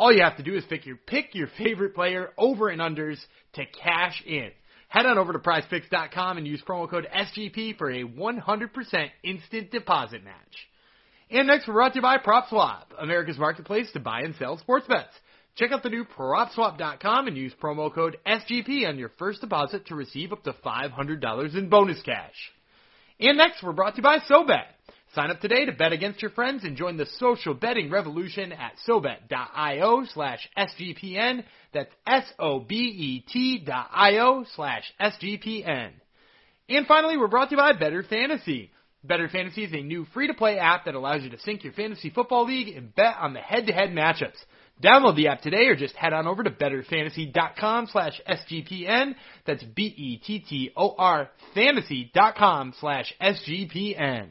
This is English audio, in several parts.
All you have to do is pick your pick your favorite player over and unders to cash in. Head on over to prizepicks.com and use promo code SGP for a 100% instant deposit match. And next, we're brought to you by PropSwap, America's marketplace to buy and sell sports bets. Check out the new PropSwap.com and use promo code SGP on your first deposit to receive up to $500 in bonus cash. And next, we're brought to you by SoBet. Sign up today to bet against your friends and join the social betting revolution at SoBet.io slash SGPN. That's S-O-B-E-T dot I-O slash SGPN. And finally, we're brought to you by Bettor Fantasy. Bettor Fantasy is a new free-to-play app that allows you to sync your fantasy football league and bet on the head-to-head matchups. Download the app today or just head on over to bettorfantasy.com slash SGPN. That's B-E-T-T-O-R fantasy.com slash SGPN.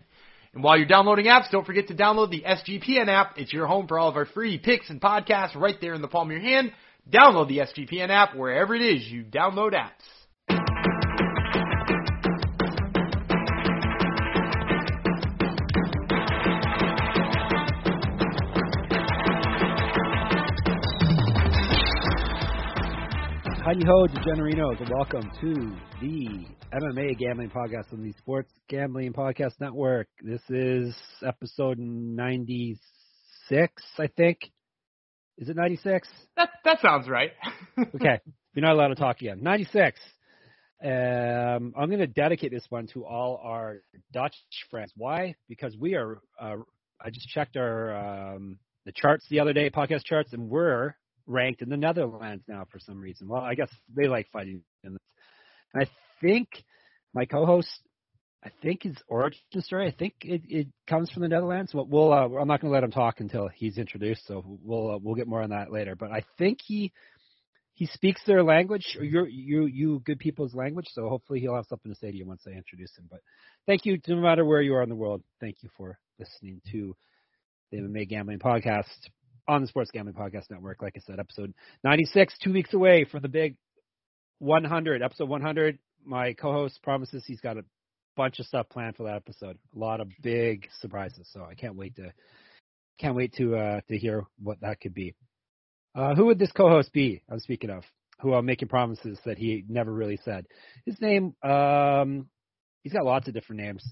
And while you're downloading apps, don't forget to download the SGPN app. It's your home for all of our free picks and podcasts right there in the palm of your hand. Download the SGPN app wherever it is you download apps. Howdy ho, DeGenerinos, and welcome to the MMA Gambling Podcast on the Sports Gambling Podcast Network. This is episode 96, I think. Is it 96? That, that sounds right. okay, you're not allowed to talk again. 96. Um, I'm going to dedicate this one to all our Dutch friends. Why? Because we are. Uh, I just checked our um, the charts the other day, podcast charts, and we're ranked in the Netherlands now for some reason. Well, I guess they like fighting. And I think my co-host, I think his origin story, I think it, it comes from the Netherlands. We'll, we'll uh, I'm not going to let him talk until he's introduced, so we'll uh, we'll get more on that later. But I think he he speaks their language, or you you you good people's language. So hopefully he'll have something to say to you once I introduce him. But thank you, no matter where you are in the world. Thank you for listening to the MMA Gambling Podcast on the Sports Gambling Podcast Network. Like I said, episode 96, two weeks away for the big 100. Episode 100. My co-host promises he's got a bunch of stuff planned for that episode. A lot of big surprises. So I can't wait to can't wait to uh, to hear what that could be. Uh, who would this co-host be? I'm speaking of who I'm making promises that he never really said. His name, um, he's got lots of different names.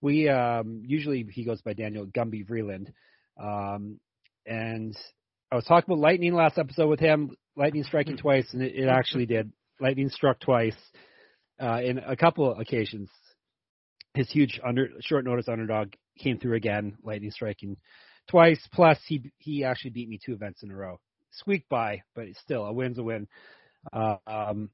We um, usually he goes by Daniel Gumby Vreeland. Um, and I was talking about lightning last episode with him. Lightning striking twice, and it, it actually did. Lightning struck twice uh, in a couple of occasions. His huge under short notice underdog came through again. Lightning striking twice. Plus, he he actually beat me two events in a row. Squeaked by, but still a win's a win. Uh, um,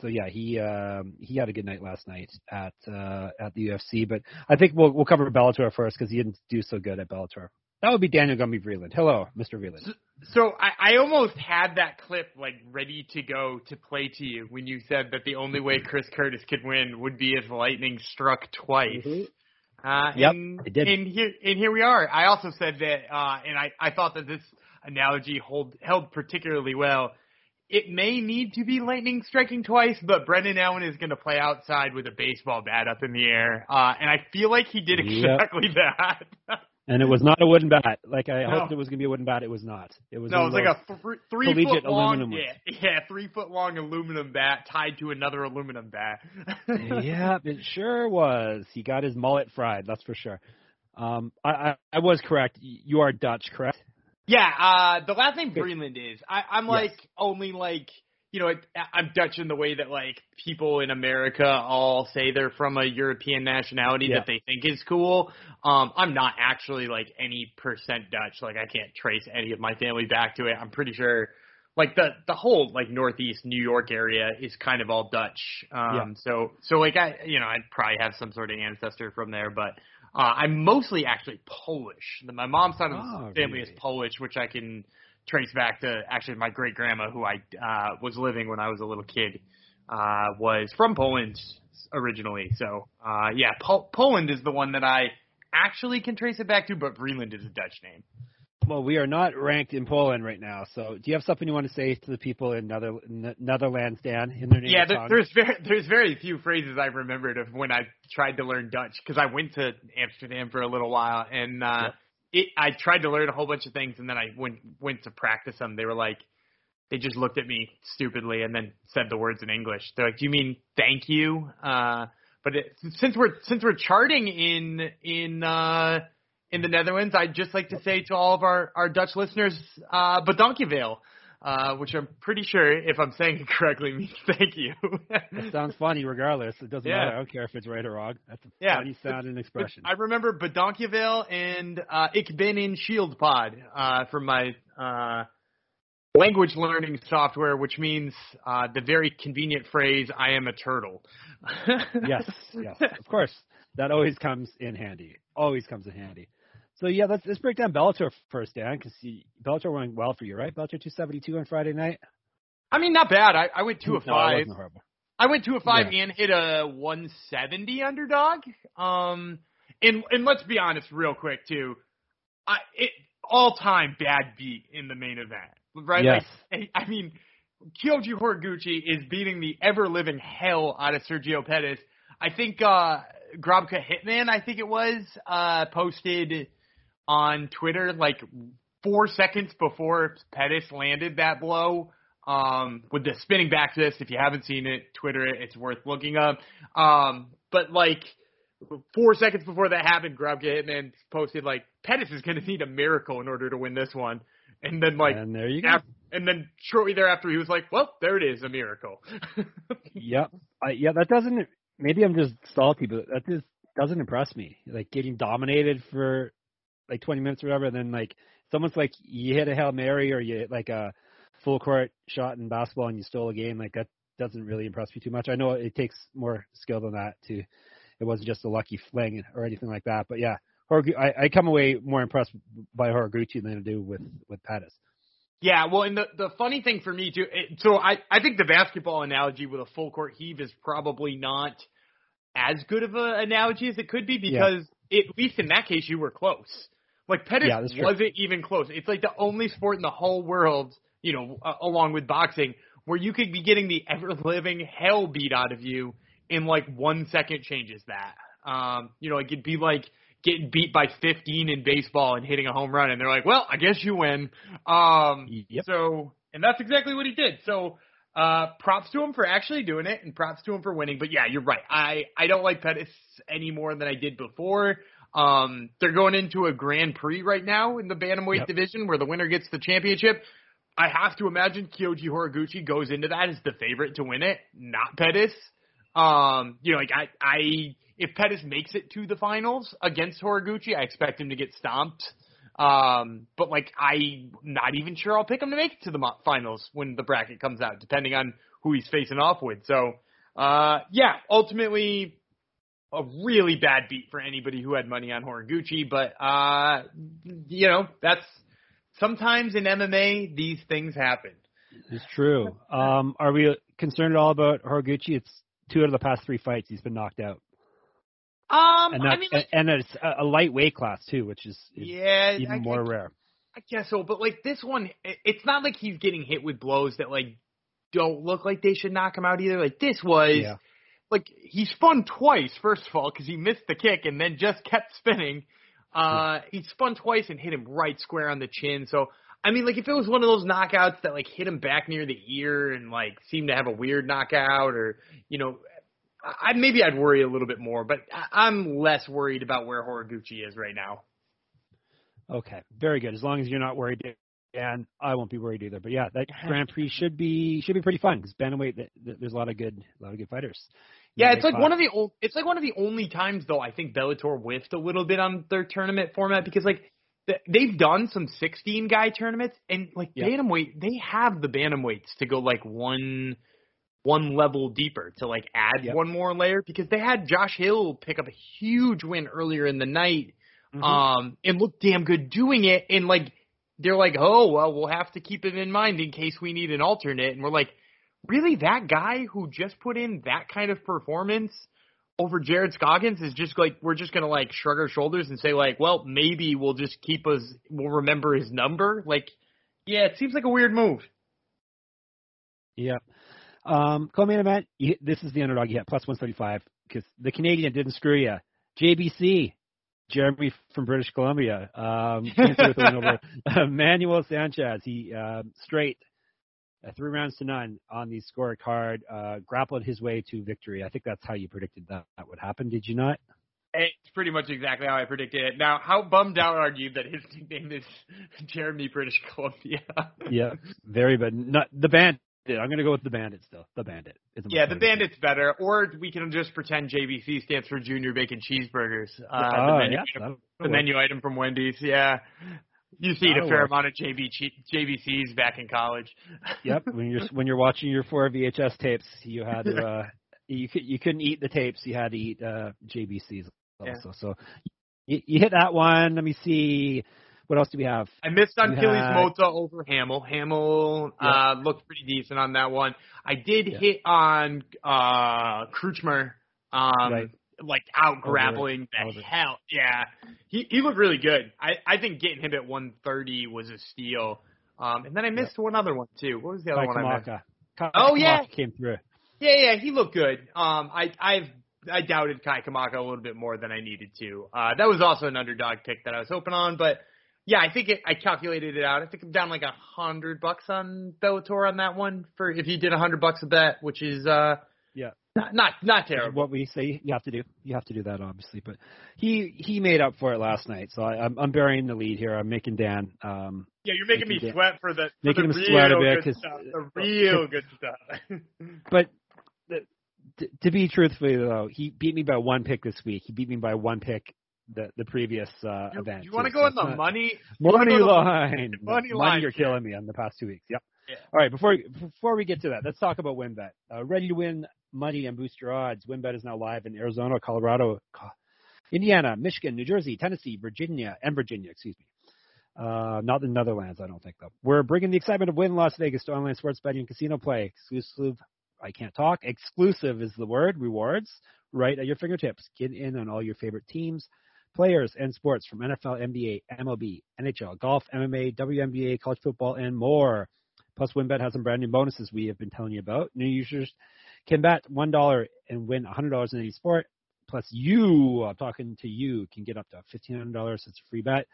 so yeah, he um, he had a good night last night at uh, at the UFC. But I think we'll we'll cover Bellator first because he didn't do so good at Bellator. That would be Daniel Gumby Vreeland. Hello, Mr. Vreeland. So, so I, I almost had that clip like ready to go to play to you when you said that the only way Chris Curtis could win would be if lightning struck twice. Mm-hmm. Uh, Yep, and, it did. And here, and here we are. I also said that, uh, and I, I thought that this analogy hold, held particularly well. It may need to be lightning striking twice, but Brendan Allen is going to play outside with a baseball bat up in the air, uh, and I feel like he did Yep. exactly that. And it was not a wooden bat. Like I No. hoped it was going to be a wooden bat. It was not. It was. No, it was like a th- three foot long, aluminum yeah, yeah, three foot long aluminum bat tied to another aluminum bat. yeah, it sure was. He got his mullet fried. That's for sure. Um, I, I, I was correct. You are Dutch, correct? Yeah, uh, the last name Vreeland is. I, I'm Yes. like only like you know it, I'm Dutch in the way that like people in America all say they're from a European nationality Yeah. that they think is cool. Um, I'm not actually like any percent Dutch. Like I can't trace any of my family back to it. I'm pretty sure. Like the the whole like northeast New York area is kind of all Dutch. Um Yeah. so so like I you know, I'd probably have some sort of ancestor from there, but uh I'm mostly actually Polish. My mom's side of Oh, the family is? Polish, which I can trace back to actually my great grandma who I uh, was living when I was a little kid. Uh, was from Poland originally, so uh, yeah, Pol- Poland is the one that I actually can trace it back to, but Vreeland is a Dutch name. Well, we are not ranked in Poland right now. So, do you have something you want to say to the people in Nether- Netherlands, Dan, in their native Yeah, there, there's very there's very few phrases I've remembered of when I tried to learn Dutch because I went to Amsterdam for a little while and uh, Yep. It I tried to learn a whole bunch of things and then I went went to practice them. They were like, they just looked at me stupidly and then said the words in English. They're like, "Do you mean thank you?" Uh, but it, since we're since we're charting in in uh, in the Netherlands, I'd just like to say to all of our our Dutch listeners, uh, bedankjewel. Uh, which I'm pretty sure, if I'm saying it correctly, means thank you. It sounds funny regardless. It doesn't Yeah. matter. I don't care if it's right or wrong. That's a Yeah. funny sound and expression. I remember Bedankjewel and uh, Ik ben in Shield Pod uh, from my uh, language learning software, which means uh, the very convenient phrase "I am a turtle." yes, yes, of course. That always comes in handy. Always comes in handy. So yeah, let's let's break down Bellator first, Dan, because Bellator went well for you, right? Bellator 272 on Friday night. I mean, not bad. I, I went two of no, five. I went two of five Yeah. and hit a 170 underdog. Um, and and let's be honest, real quick too. I it all time bad beat in the main event, right? Yes. Like, I mean, Kyoji Horiguchi is beating the ever living hell out of Sergio Pettis. I think uh Grabaka Hitman, I think it was, uh posted on Twitter like four seconds before Pettis landed that blow. Um, with the spinning back fist, if you haven't seen it, Twitter it. It's worth looking up. Um, but like four seconds before that happened, Grabaka Hitman posted like Pettis is going to need a miracle in order to win this one, and then like and there you go. af- and then shortly thereafter he was like, well, there it is, a miracle. Yep. I, yeah, that doesn't. Maybe I'm just salty, but that just doesn't impress me. Like getting dominated for like 20 minutes or whatever, and then like someone's like you hit a hail mary or you hit like a full court shot in basketball and you stole a game. Like that doesn't really impress me too much. I know it takes more skill than that to. It wasn't just a lucky fling or anything like that. But yeah, Horigu- I, I come away more impressed by Horiguchi than I do with with Pettis. Yeah, well, and the the funny thing for me too, it, so I I think the basketball analogy with a full court heave is probably not as good of an analogy as it could be because at least in that case you were close. Like Pettis Yeah, wasn't even close. It's like the only sport in the whole world, you know, uh, along with boxing, where you could be getting the ever living hell beat out of you in like one second changes that. Um, you know, it could be like getting beat by 15 in baseball and hitting a home run, and they're like, "Well, I guess you win." Um, Yep. so, and that's exactly what he did. So, uh, props to him for actually doing it, and props to him for winning. But yeah, you're right. I I don't like Pettis any more than I did before. Um, they're going into a Grand Prix right now in the bantamweight Yep. division where the winner gets the championship. I have to imagine Kyoji Horiguchi goes into that as the favorite to win it, not Pettis. Um, you know, like I, I, if Pettis makes it to the finals against Horiguchi, I expect him to get stomped. Um, but like I'm not even sure I'll pick him to make it to the finals when the bracket comes out, depending on who he's facing off with. So, uh, yeah, ultimately a really bad beat for anybody who had money on Horiguchi, but uh, you know that's sometimes in MMA these things happen. It's true. Um, are we concerned at all about Horiguchi? It's two out of the past three fights he's been knocked out, Um, and I mean, like, and it's a, a lightweight class too, which is, is yeah, even I, more I, rare. I guess so, but like this one, it- it's not like he's getting hit with blows that like don't look like they should knock him out either. Like this was, Yeah. Like he spun twice first of all because he missed the kick and then just kept spinning. Uh, he spun twice and hit him right square on the chin. So I mean, like if it was one of those knockouts that like hit him back near the ear and like seemed to have a weird knockout, or you know, I maybe I'd worry a little bit more. But I- I'm less worried about where Horiguchi is right now. Okay, very good. As long as you're not worried, and I won't be worried either. But yeah, that Grand Prix should be should be pretty fun because bantamweight, th- th- there's a lot of good a lot of good fighters. Yeah, it's like one of the old, it's like one of the only times though I think Bellator whiffed a little bit on their tournament format because like th- they've done some 16 guy tournaments and like Yeah. bantamweight they have the bantamweights to go like one one level deeper to like add Yep. one more layer because they had Josh Hill pick up a huge win earlier in the night Mhm. um and look damn good doing it and like they're like, oh well, we'll have to keep it in mind in case we need an alternate, and we're like, really, that guy who just put in that kind of performance over Jared Scoggins is just like we're just gonna like shrug our shoulders and say like, well, maybe we'll just keep us, we'll remember his number. Like, yeah, it seems like a weird move. Yeah. Um, co-main event. You, this is the underdog. You plus 135 because the Canadian didn't screw you. JBC, Jeremy from British Columbia, um, with over Manuel Sanchez. He uh, straight uh, three rounds to none on the scorecard, uh, grappled his way to victory. I think that's how you predicted that, that would happen. Did you not? It's pretty much exactly how I predicted it. Now, how bummed out are you that his nickname is Jeremy British Columbia? yeah, very bad. Not the band. I'm going to go with the Bandit still. The Bandit. Yeah, the Bandit's better. Or we can just pretend JBC stands for Junior Bacon Cheeseburgers. Uh, oh, the menu, yeah, item, the menu item from Wendy's. Yeah. You see a fair work. amount of JB, JBCs back in college. yep. When you're when you're watching your four VHS tapes, you had to uh, you could you couldn't eat the tapes. You had to eat uh, JBCs also. Yeah. So you, you hit that one. Let me see. What else do we have? I missed on Achilles had... Mota over Hamill. Hamill yeah. uh, looked pretty decent on that one. I did yeah. hit on uh, um, right. like out grappling the hell. Yeah, he he looked really good. I I think getting him at 130 was a steal. Um, and then I missed yep. one other one too. What was the other one Kamaka. I missed? Oh Kamaka yeah, came through. Yeah, yeah, he looked good. Um, I I've I doubted Kai Kamaka a little bit more than I needed to. Uh, that was also an underdog pick that I was hoping on, but yeah, I think it, I calculated it out. I think I'm down like a hundred bucks on Bellator on that one for if you did a hundred bucks a bet, which is uh yeah not not not terrible. What we say you have to do, you have to do that obviously. But he he made up for it last night, so I, I'm I'm burying the lead here. I'm making Dan. Um, yeah, you're making, making me Dan, sweat for the for making the him real sweat a bit because the real good stuff. but the, to, to be truthful though, he beat me by one pick this week. He beat me by one pick the the previous uh, you, event. You want to go in the money money line? Money, money you're killing me on the past two weeks. Yep. Yeah. All right, before before we get to that, let's talk about WynnBET. Uh, ready to win money and boost your odds. WynnBET is now live in Arizona, Colorado, Indiana, Michigan, New Jersey, Tennessee, Virginia, and Virginia. Excuse me. Uh, not the Netherlands, I don't think though. We're bringing the excitement of Wynn Las Vegas to online sports betting and casino play. Exclusive. I can't talk. Exclusive is the word. Rewards right at your fingertips. Get in on all your favorite teams players and sports from NFL, NBA, MLB, NHL, golf, MMA, WNBA, college football, and more. Plus, WynnBET has some brand new bonuses we have been telling you about. New users can bet $1 and win $100 in any sport. Plus, you, I'm talking to you, can get up to $1,500. It's a free bet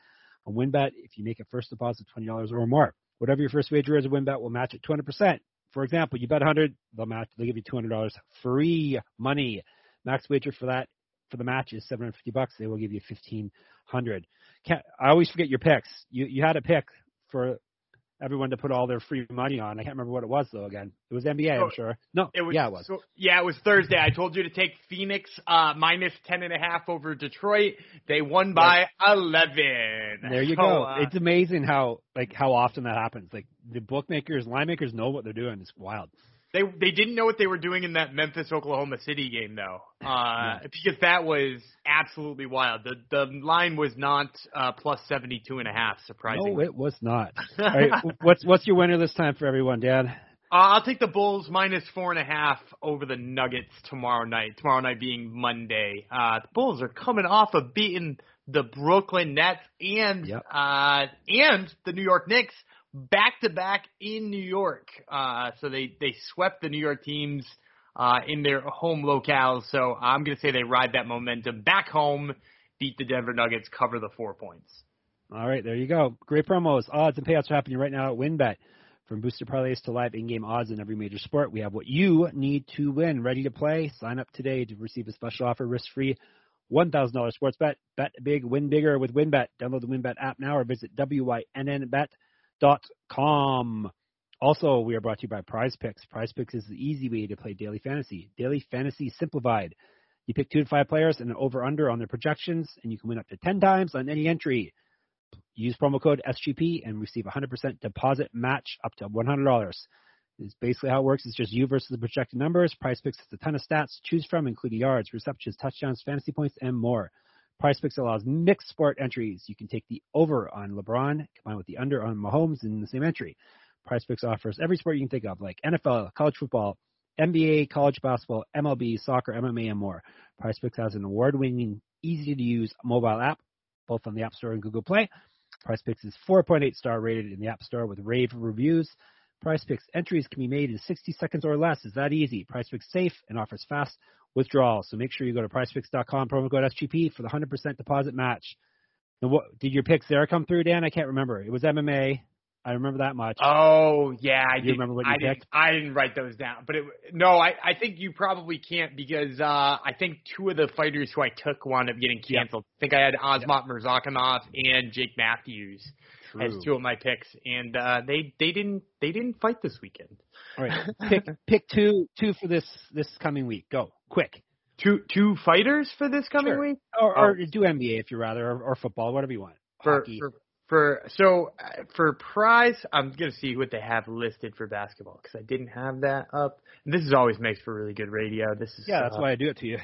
on WynnBET if you make a first deposit of $20 or more. Whatever your first wager is, WynnBET will match it 200%. For example, you bet 100, they'll match, they'll give you $200 free money. Max wager for that for the match is 750 bucks. They will give you 1500. Can't, I always forget your picks. You you had a pick for everyone to put all their free money on. I can't remember what it was though. Again, it was NBA. I'm sure. No, it was. Yeah, it was. So, yeah, it was Thursday. I told you to take Phoenix uh, minus ten and a half over Detroit. They won by eleven. There you so, go. Uh, it's amazing how like how often that happens. Like the bookmakers, line makers know what they're doing. It's wild. They they didn't know what they were doing in that Memphis Oklahoma City game though, uh, yeah. because that was absolutely wild. The the line was not uh, plus seventy two and a half. Surprisingly, no, it was not. All right, what's what's your winner this time for everyone, Dan? Uh, I'll take the Bulls minus four and a half over the Nuggets tomorrow night. Tomorrow night being Monday. Uh, the Bulls are coming off of beating the Brooklyn Nets and yep. uh, and the New York Knicks back to back in New York. Uh, so they, they swept the New York teams uh, in their home locales. So I'm to say they ride that momentum back home, beat the Denver Nuggets, cover the four points. All right, there you go. Great promos. Odds and payouts are happening right now at WynnBET. From booster parlays to live in-game odds in every major sport, we have what you need to win. Ready to play? Sign up today to receive a special offer, risk-free, $1,000 sports bet. Bet big, win bigger with WynnBET. Download the WynnBET app now or visit WYNNBet.com com. Also, we are brought to you by Prize Picks. Prize Picks is the easy way to play daily fantasy. Daily fantasy simplified. You pick two to five players and an over under on their projections, and you can win up to 10 times on any entry. Use promo code SGP and receive 100% deposit match up to $100. It's basically how it works. It's just you versus the projected numbers. Prize Picks has a ton of stats to choose from, including yards, receptions, touchdowns, fantasy points, and more. PrizePicks allows mixed sport entries. You can take the over on LeBron combined with the under on Mahomes in the same entry. PrizePicks offers every sport you can think of, like NFL, college football, NBA, college basketball, MLB, soccer, MMA, and more. PrizePicks has an award-winning, easy-to-use mobile app, both on the App Store and Google Play. PrizePicks is 4.8 star rated in the App Store with rave reviews. PrizePicks entries can be made in 60 seconds or less. Is that easy. PrizePicks safe and offers fast withdrawals. So make sure you go to PrizePicks.com, promo code SGP for the 100% deposit match. Now, what, did your picks there come through, Dan? I can't remember. It was MMA. I remember that much. Oh yeah, I you did. remember what you I didn't. picked? I didn't write those down, but it, no, I I think you probably can't because uh I think two of the fighters who I took wound up getting Yep. canceled. I think I had Azamat Murzakanov and Jake Matthews as two of my picks, and uh they they didn't they didn't fight this weekend. All right, pick pick two two for this this coming week. Go quick, Two two fighters for this coming Sure. week. or, Oh. or do NBA if you rather, or, or football, whatever you want. for for for so uh, for prize, I'm gonna see what they have listed for basketball because I didn't have that up. And this is always makes for really good radio. This is yeah, that's uh, why I do it to you.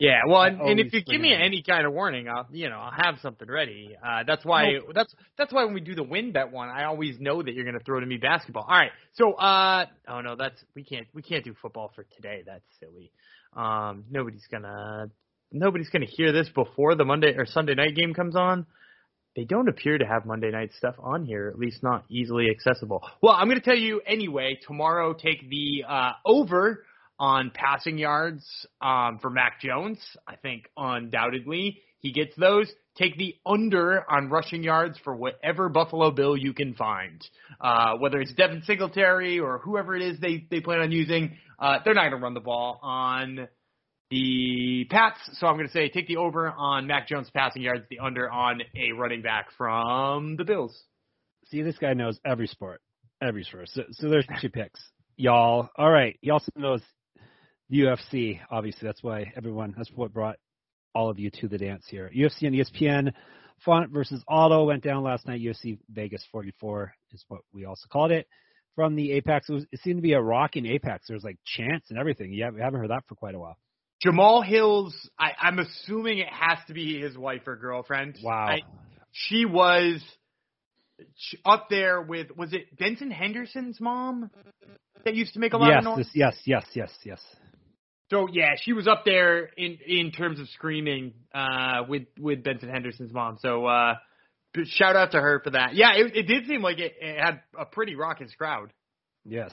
Yeah, well, and, and if you give me any kind of warning, I'll you know I'll have something ready. Uh, that's why that's that's why when we do the win bet one, I always know that you're gonna throw to me basketball. All right, so uh oh no, that's we can't we can't do football for today. That's silly. Um, nobody's gonna nobody's gonna hear this before the Monday or Sunday night game comes on. They don't appear to have Monday night stuff on here, at least not easily accessible. Well, I'm going to tell you anyway. Tomorrow, take the uh, over on passing yards um, for Mac Jones. I think undoubtedly he gets those. Take the under on rushing yards for whatever Buffalo Bill you can find, uh, whether it's Devin Singletary or whoever it is they they plan on using. Uh, they're not going to run the ball on the Pats, so I'm going to say take the over on Mac Jones passing yards, the under on a running back from the Bills. See, this guy knows every sport, every sport. So, so there's two picks, y'all. All right, he also knows UFC. Obviously, that's why everyone. That's what brought all of you to the dance here. UFC and ESPN. Font versus Aldo went down last night. UFC Vegas 44 is what we also called it. From the Apex, it, was, it seemed to be a rocking Apex. There was like chants and everything. Yeah, we haven't heard that for quite a while. Jamal Hills, I, I'm assuming it has to be his wife or girlfriend. Wow. I, she was up there with, was it Benson Henderson's mom that used to make a lot yes, of noise? yes, yes, yes, yes. So yeah, she was up there in in terms of screaming uh, with with Benson Henderson's mom. So uh, shout out to her for that. Yeah, it, it did seem like it, it had a pretty raucous crowd. Yes,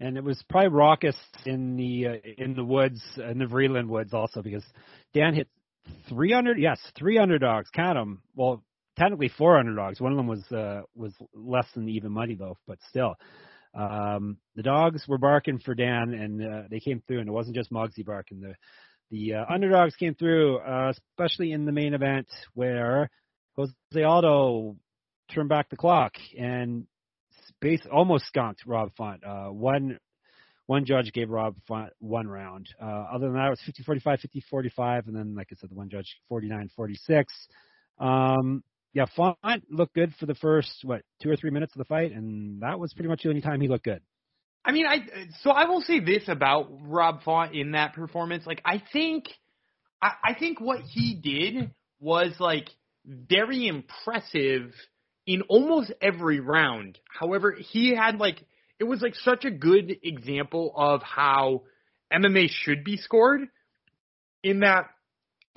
and it was probably raucous in the uh, in the woods in the Vreeland woods also because Dan hit 300. Yes, three underdogs. Count them. Well, technically four underdogs. One of them was uh, was less than even money though, but still. Um, the dogs were barking for Dan, and uh, they came through, and it wasn't just Muggsy barking. The the uh, underdogs came through, uh, especially in the main event where Jose Aldo turned back the clock and base almost skunked Rob Font. Uh, one one judge gave Rob Font one round. Uh, other than that, it was 50-45, 50-45, and then, like I said, the one judge 49-46. Um, yeah, Font looked good for the first what two or three minutes of the fight, and that was pretty much the only time he looked good. I mean, I so I will say this about Rob Font in that performance. Like, I think, I, I think what he did was like very impressive in almost every round. However, he had like it was like such a good example of how MMA should be scored in that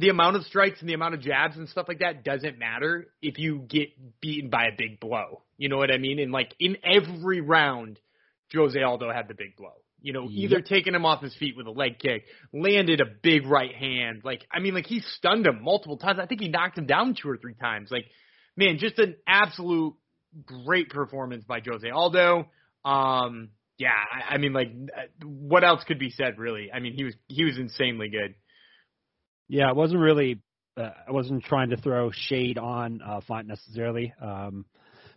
the amount of strikes and the amount of jabs and stuff like that doesn't matter if you get beaten by a big blow. You know what I mean? And like in every round, Jose Aldo had the big blow. You know, either Yep. taking him off his feet with a leg kick, landed a big right hand. Like, I mean, like he stunned him multiple times. I think he knocked him down two or three times. Like, man, just an absolute great performance by Jose Aldo. Um, yeah, I, I mean, like, uh, what else could be said? Really? I mean, he was he was insanely good. Yeah, it wasn't really. Uh, I wasn't trying to throw shade on uh, Font necessarily, um,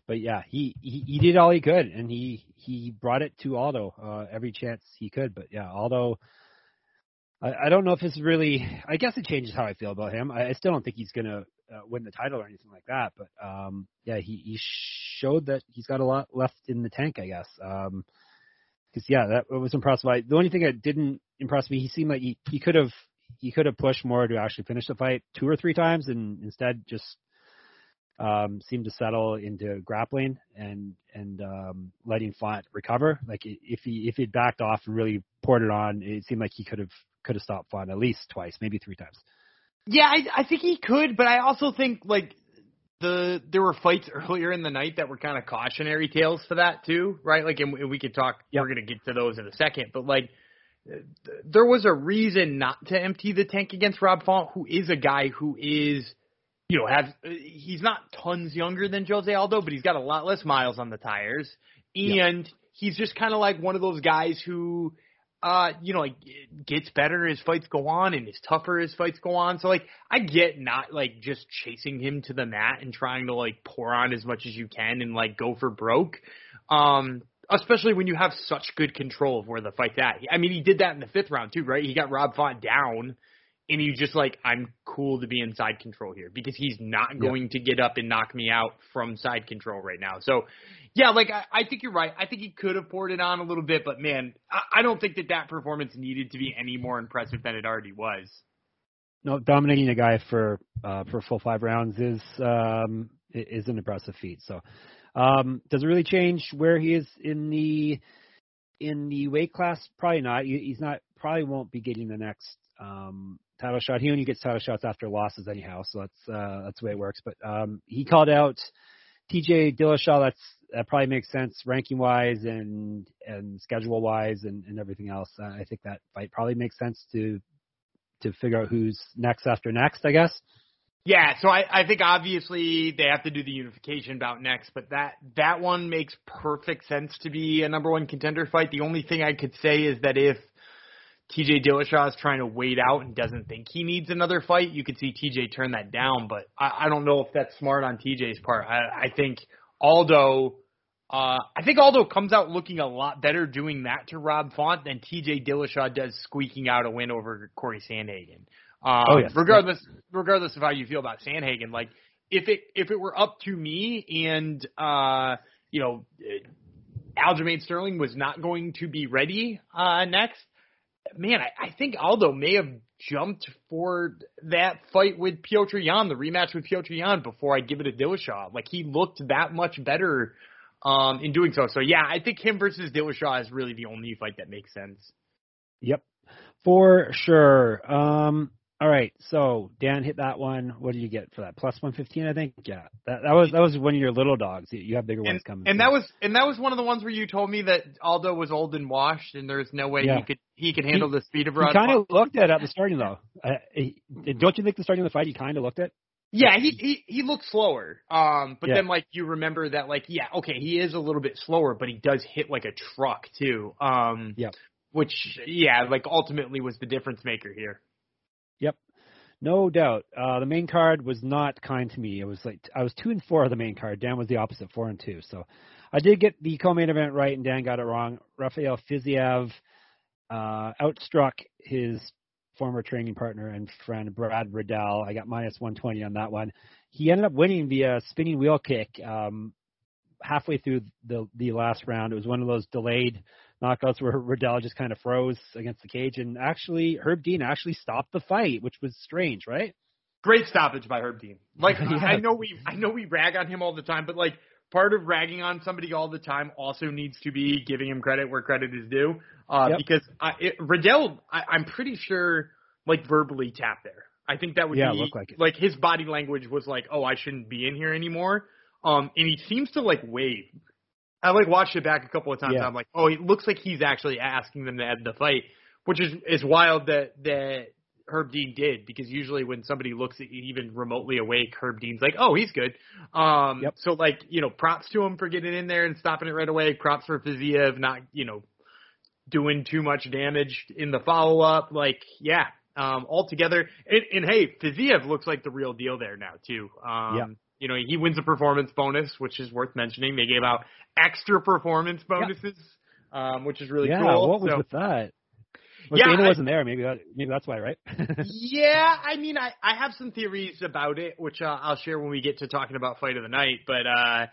but yeah, he, he he did all he could, and he he brought it to Aldo uh, every chance he could. But yeah, Aldo. I, I don't know if it's really. I guess it changes how I feel about him. I, I still don't think he's gonna uh, win the title or anything like that. But um, yeah, he he showed that he's got a lot left in the tank. I guess. Um, because yeah, that was impressive. I, the only thing that didn't impress me, he seemed like he, he could have he could have pushed more to actually finish the fight two or three times, and instead just um, seemed to settle into grappling and and um, letting Font recover. Like if he if he'd backed off and really poured it on, it seemed like he could have could have stopped Font at least twice, maybe three times. Yeah, I, I think he could, but I also think like the there were fights earlier in the night that were kind of cautionary tales for that too, right? Like, and we could talk. Yep. We're gonna get to those in a second, but like there was a reason not to empty the tank against Rob Font, who is a guy who is, you know, has he's not tons younger than Jose Aldo, but he's got a lot less miles on the tires, and yep. he's just kind of like one of those guys who uh, you know, like gets better as fights go on and is tougher as fights go on. So like I get not like just chasing him to the mat and trying to like pour on as much as you can and like go for broke. Um, especially when you have such good control of where the fight's at. I mean, he did that in the fifth round too, right? He got Rob Font down and he just like, I'm cool to be in side control here because he's not going to get up and knock me out from side control right now. So yeah, like I, I think you're right. I think he could have poured it on a little bit, but man, I, I don't think that that performance needed to be any more impressive than it already was. No, dominating a guy for uh, for full five rounds is um, is an impressive feat. So, um, does it really change where he is in the in the weight class? Probably not. He's not. Probably won't be getting the next um, title shot. He only gets title shots after losses anyhow, so that's uh, that's the way it works. But um, he called out TJ Dillashaw. That's that probably makes sense ranking wise and and schedule wise and, and everything else. Uh, I think that fight probably makes sense to to figure out who's next after next. I guess. Yeah, so I, I think obviously they have to do the unification bout next, but that that one makes perfect sense to be a number one contender fight. The only thing I could say is that if TJ Dillashaw is trying to wait out and doesn't think he needs another fight, you could see TJ turn that down. But I, I don't know if that's smart on TJ's part. I, I think Aldo uh, I think Aldo comes out looking a lot better doing that to Rob Font than TJ Dillashaw does squeaking out a win over Corey Sandhagen. Um, oh, yes. Regardless, regardless of how you feel about Sandhagen, like if it if it were up to me and uh, you know Aljamain Sterling was not going to be ready uh, next, man, I, I think Aldo may have jumped for that fight with Petr Yan, the rematch with Petr Yan, before I give it to Dillashaw. Like he looked that much better um, in doing so. So yeah, I think him versus Dillashaw is really the only fight that makes sense. Yep, for sure. Um, all right, so Dan hit that one. What did you get for that? Plus one fifteen, I think. Yeah, that that was that was one of your little dogs. You have bigger and, ones coming. And that was and that was one of the ones where you told me that Aldo was old and washed, and there's no way yeah. he could he could handle he, the speed of Rod. He kind of looked at at the starting though. Uh, he, don't you think the starting of the fight he kind of looked at? Yeah, he he he looks slower. Um, but yeah. then like you remember that like yeah, okay, he is a little bit slower, but he does hit like a truck too. Um, yeah. Which yeah, like ultimately was the difference maker here. No doubt. Uh, the main card was not kind to me. It was like I was two and four of the main card. Dan was the opposite, four and two. So I did get the co-main event right, and Dan got it wrong. Rafael Fiziev uh, outstruck his former training partner and friend Brad Riddell. I got minus 120 on that one. He ended up winning via spinning wheel kick um, halfway through the the last round. It was one of those delayed knockouts where Riddell just kind of froze against the cage, and actually Herb Dean actually stopped the fight, which was strange, right? Great stoppage by Herb Dean. Like yeah. I know we I know we rag on him all the time, but like part of ragging on somebody all the time also needs to be giving him credit where credit is due. Uh, yep. Because I, it, Riddell, I, I'm pretty sure, like verbally tapped there. I think that would yeah, be look like, it. like his body language was like, "Oh, I shouldn't be in here anymore." Um, and he seems to like wave. I like watched it back a couple of times. Yeah. I'm like, "Oh, it looks like he's actually asking them to end the fight," which is is wild that that Herb Dean did because usually when somebody looks at even remotely awake, Herb Dean's like, "Oh, he's good." Um, yep. So like, you know, props to him for getting in there and stopping it right away. Props for Fiziev not, you know, doing too much damage in the follow up. Like, yeah, um, altogether. And, and hey, Fiziev looks like the real deal there now too. Um, yeah. You know, he wins a performance bonus, which is worth mentioning. They gave out extra performance bonuses, um, which is really yeah, cool. what was so, with that? Well, yeah, Dana I, wasn't there. Maybe that, maybe that's why, right? yeah, I mean, I, I have some theories about it, which uh, I'll share when we get to talking about fight of the night. But uh,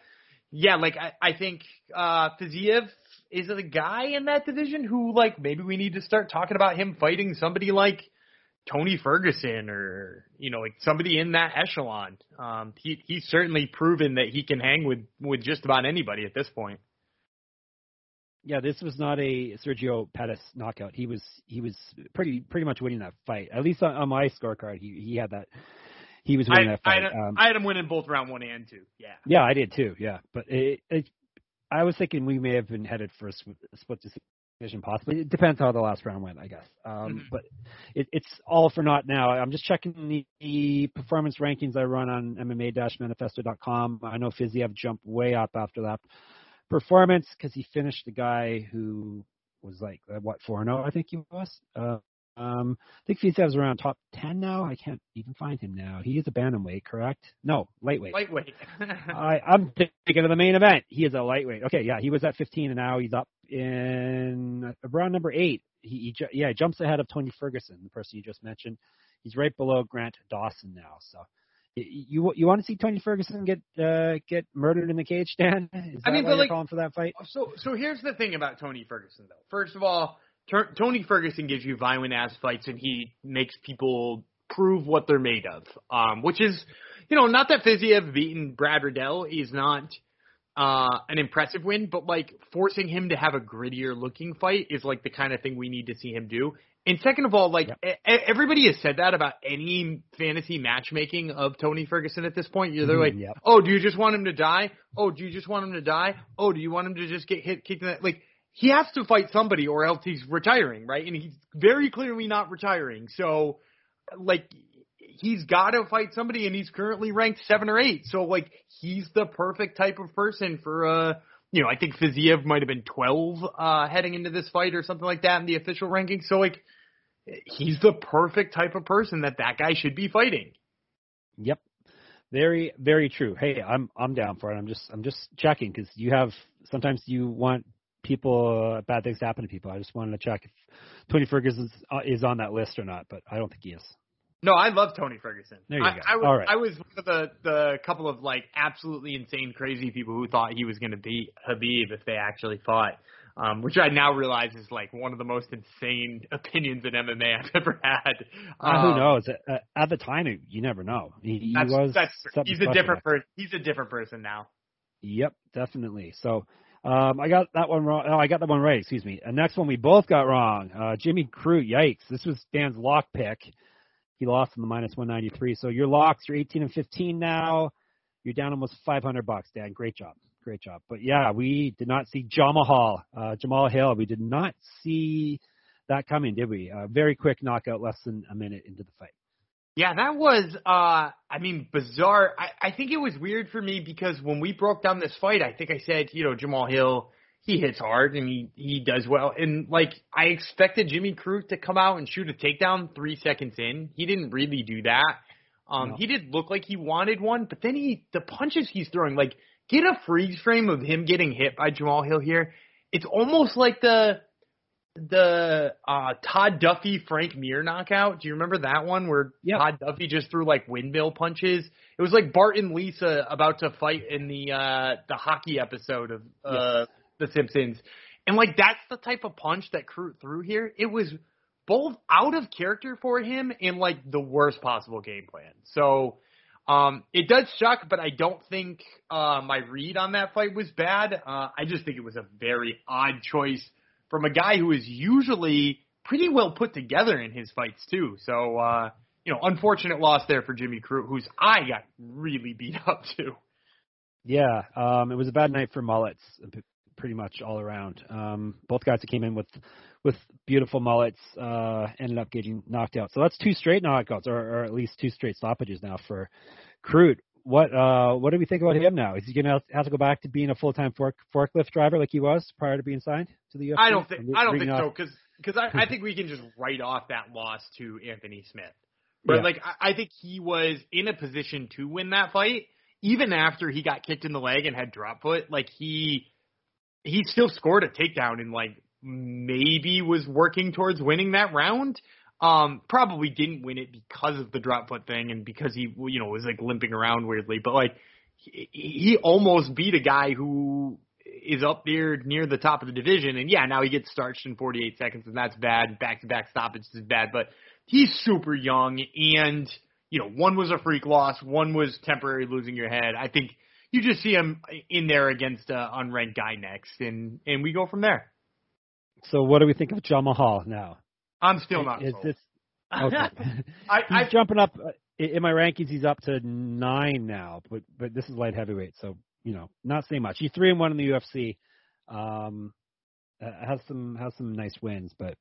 yeah, like I, I think uh, Fiziev is a guy in that division who, like, maybe we need to start talking about him fighting somebody like Tony Ferguson or you know like somebody in that echelon. Um, he he's certainly proven that he can hang with with just about anybody at this point. Yeah, this was not a Sergio Pettis knockout. He was he was pretty pretty much winning that fight. At least on, on my scorecard, he he had that. He was winning I, that fight. I, um, I had him winning both round one and two. Yeah. yeah, I did too. Yeah, but it, it, I was thinking we may have been headed for a split, decision, possibly. It depends how the last round went, I guess. Um, Mhm. But it, it's all for naught now. I'm just checking the, the performance rankings I run on MMA-manifesto.com. I know Fiziev jumped way up after that performance because he finished the guy who was like uh, what four zero, I think he was. Uh, um, I think Fiziev's around top ten now. I can't even find him now. He is a bantamweight, correct? No, lightweight. Lightweight. I, I'm thinking of the main event. He is a lightweight. Okay, yeah, he was at 15, and now he's up in around number eight. He, he ju- yeah, he jumps ahead of Tony Ferguson, the person you just mentioned. He's right below Grant Dawson now. So, you you want to see Tony Ferguson get uh, get murdered in the cage, Dan? Is that I mean, why like- calling for that fight? So, so here's the thing about Tony Ferguson, though. First of all, Tur- Tony Ferguson gives you violent ass fights, and he makes people prove what they're made of. Um, which is, you know, not that Fiziev beating Brad Riddell is not uh an impressive win, but like forcing him to have a grittier looking fight is like the kind of thing we need to see him do. And second of all, like Yep. e- everybody has said that about any fantasy matchmaking of Tony Ferguson at this point. They're like, Mhm, yep. Oh, do you just want him to die? Oh, do you just want him to die? Oh, do you want him to just get hit, kicked in the like? He has to fight somebody, or else he's retiring, right? And he's very clearly not retiring. So, like, he's got to fight somebody, and he's currently ranked seven or eight. So, like, he's the perfect type of person for uh you know, I think Fiziev might have been 12 uh, heading into this fight or something like that in the official ranking. So, like, he's the perfect type of person that that guy should be fighting. Yep. Very, very true. Hey, I'm I'm down for it. I'm just I'm just checking because you have sometimes you want people uh, bad things to happen to people. I just wanted to check if Tony Ferguson uh, is on that list or not, but I don't think he is. No, I love Tony Ferguson. There you I, go. I was, All right. I was one of the the couple of like absolutely insane, crazy people who thought he was going to beat Khabib if they actually fought. Um, which I now realize is like one of the most insane opinions in MMA I've ever had. Uh, who Um, knows? Uh, at the time, it- you never know. He, he That's, was that's he's a different person. He's a different person now. Yep, definitely. So um, I got that one wrong. Oh, I got that one right. Excuse me. And next one we both got wrong. Uh, Jimmy Crute. Yikes! This was Dan's lock pick. He lost in the minus 193. So your locks you're 18 and 15 now. You're down almost 500 bucks, Dan. Great job. Great job. But yeah, we did not see Jamal, uh, Jamal Hill. We did not see that coming, did we? Uh, very quick knockout, less than a minute into the fight. Yeah, that was uh I mean bizarre. I, I think it was weird for me because when we broke down this fight, I think I said, you know, Jamal Hill, he hits hard and he he does well. And like I expected Jimmy Crute to come out and shoot a takedown three seconds in. He didn't really do that. Um No. he did look like he wanted one, but then he the punches he's throwing, like get a freeze frame of him getting hit by Jamal Hill here. It's almost like the the uh Todd Duffy Frank Mir knockout. Do you remember that one where Yep. Todd Duffy just threw like windmill punches? It was like Bart and Lisa about to fight in the uh the hockey episode of uh The Simpsons. And like that's the type of punch that Crute threw here. It was both out of character for him and like the worst possible game plan. So um it does suck, but I don't think uh my read on that fight was bad. Uh I just think it was a very odd choice from a guy who is usually pretty well put together in his fights too. So uh you know, unfortunate loss there for Jimmy Crute, whose eye got really beat up too. Yeah, um, it was a bad night for mullets, pretty much all around. Um, both guys that came in with with beautiful mullets uh, ended up getting knocked out. So that's two straight knockouts, or, or at least two straight stoppages now for Crute. What uh, what do we think about him now? Is he going to have to go back to being a full time fork, forklift driver like he was prior to being signed to the UFC? I don't think I don't think so off- because because I, I think we can just write off that loss to Anthony Smith. But Yeah. like I, I think he was in a position to win that fight even after he got kicked in the leg and had drop foot. Like he he still scored a takedown and like maybe was working towards winning that round. Um, probably didn't win it because of the drop foot thing and because he you know was like limping around weirdly. But like he, he almost beat a guy who is up there near the top of the division. And yeah, now he gets starched in 48 seconds, and that's bad. Back to back stoppages is bad, but he's super young, and you know, one was a freak loss, one was temporary losing your head. I think you just see him in there against an unranked guy next, and and we go from there. So what do we think of Jamal now? I'm still not. Is sold. this okay? I, he's I jumping up uh, in my rankings. He's up to nine now, but but this is light heavyweight, so you know, not saying much. He's three and one in the UFC. Um, uh, has some has some nice wins, but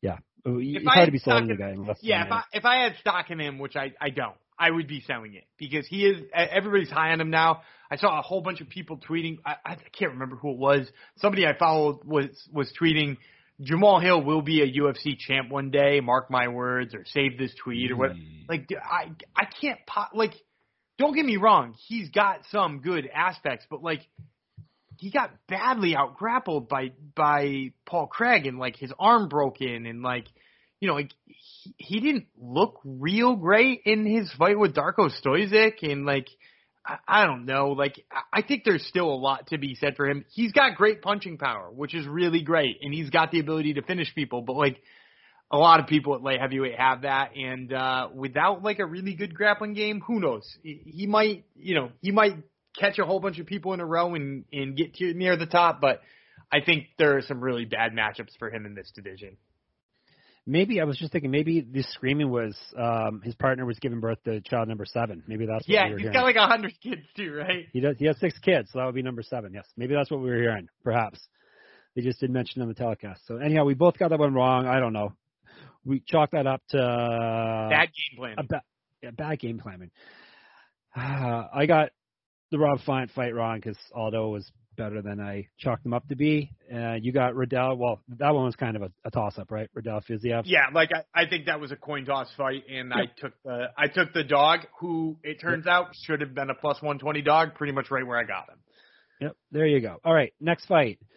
yeah, it's I hard to be sold on the guy Yeah, if. I if I had stock in him, which I I don't, I would be selling it because he is. Everybody's high on him now. I saw a whole bunch of people tweeting. I, I can't remember who it was. Somebody I followed was was tweeting. Jamahal Hill will be a UFC champ one day. Mark my words, or save this tweet, or what. Mm. Like I I can't po- like. Don't get me wrong. He's got some good aspects, but like he got badly out grappled by by Paul Craig and like his arm broken and like you know like he, he didn't look real great in his fight with Darko Stosic and like I, I don't know like I- think there's still a lot to be said for him. He's got great punching power, which is really great, and he's got the ability to finish people, but like a lot of people at light heavyweight have that, and uh, without like a really good grappling game, who knows? He, he might, you know, he might catch a whole bunch of people in a row and and get to near the top, but I think there are some really bad matchups for him in this division. Maybe I was just thinking maybe this screaming was um his partner was giving birth to child number seven. Maybe that's what Yeah, we were he's hearing. got like a hundred kids too, right? he does. He has six kids, so that would be number seven. Yes, maybe that's what we were hearing. Perhaps they just didn't mention on the telecast. So anyhow, we both got that one wrong. I don't know. We chalk that up to uh, Bad game plan. a ba- yeah, bad game planning. I got the Rob Font fight wrong because Aldo was better than I chalked them up to be. Uh, you got Riddell. Well, that one was kind of a, a toss up, right? Riddell Fiziev. Yeah, like I, I think that was a coin toss fight, and I took the I took the dog, who it turns out should have been a plus one twenty dog, pretty much right where I got him. Yep. There you go. All right. Next fight.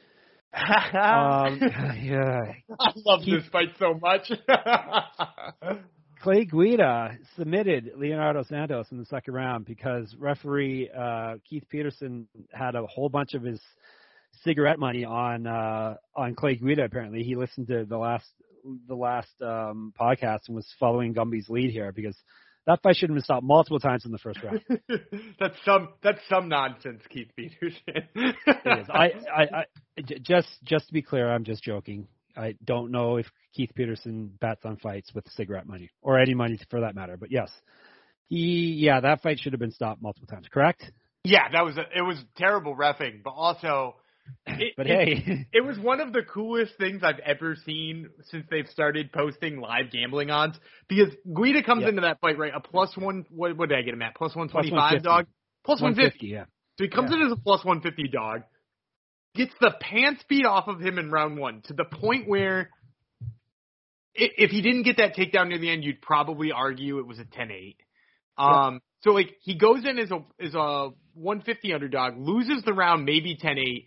Um, yeah. I love Keith- this fight so much. Clay Guida submitted Leonardo Santos in the second round because referee uh, Keith Peterson had a whole bunch of his cigarette money on uh, on Clay Guida. Apparently, he listened to the last the last um, podcast and was following Gumby's lead here because that fight should have been stopped multiple times in the first round. that's some that's some nonsense, Keith Peterson. It is. I, I, I j- just just to be clear, I'm just joking. I don't know if Keith Peterson bets on fights with cigarette money or any money for that matter. But yes, he yeah that fight should have been stopped multiple times. Correct? yeah, that was a, it was terrible refing, but also it, But hey, It was one of the coolest things I've ever seen since they've started posting live gambling odds. Because Guida comes Yep. into that fight right a plus one. What, what did I get him at? Plus one twenty five 150. dog. Plus one fifty. yeah. So he comes Yeah. in as a plus one fifty dog. Gets the pants beat off of him in round one to the point where if he didn't get that takedown near the end, you'd probably argue it was a 10-8. Um, so like he goes in as a as a 150 underdog, loses the round, maybe 10-8,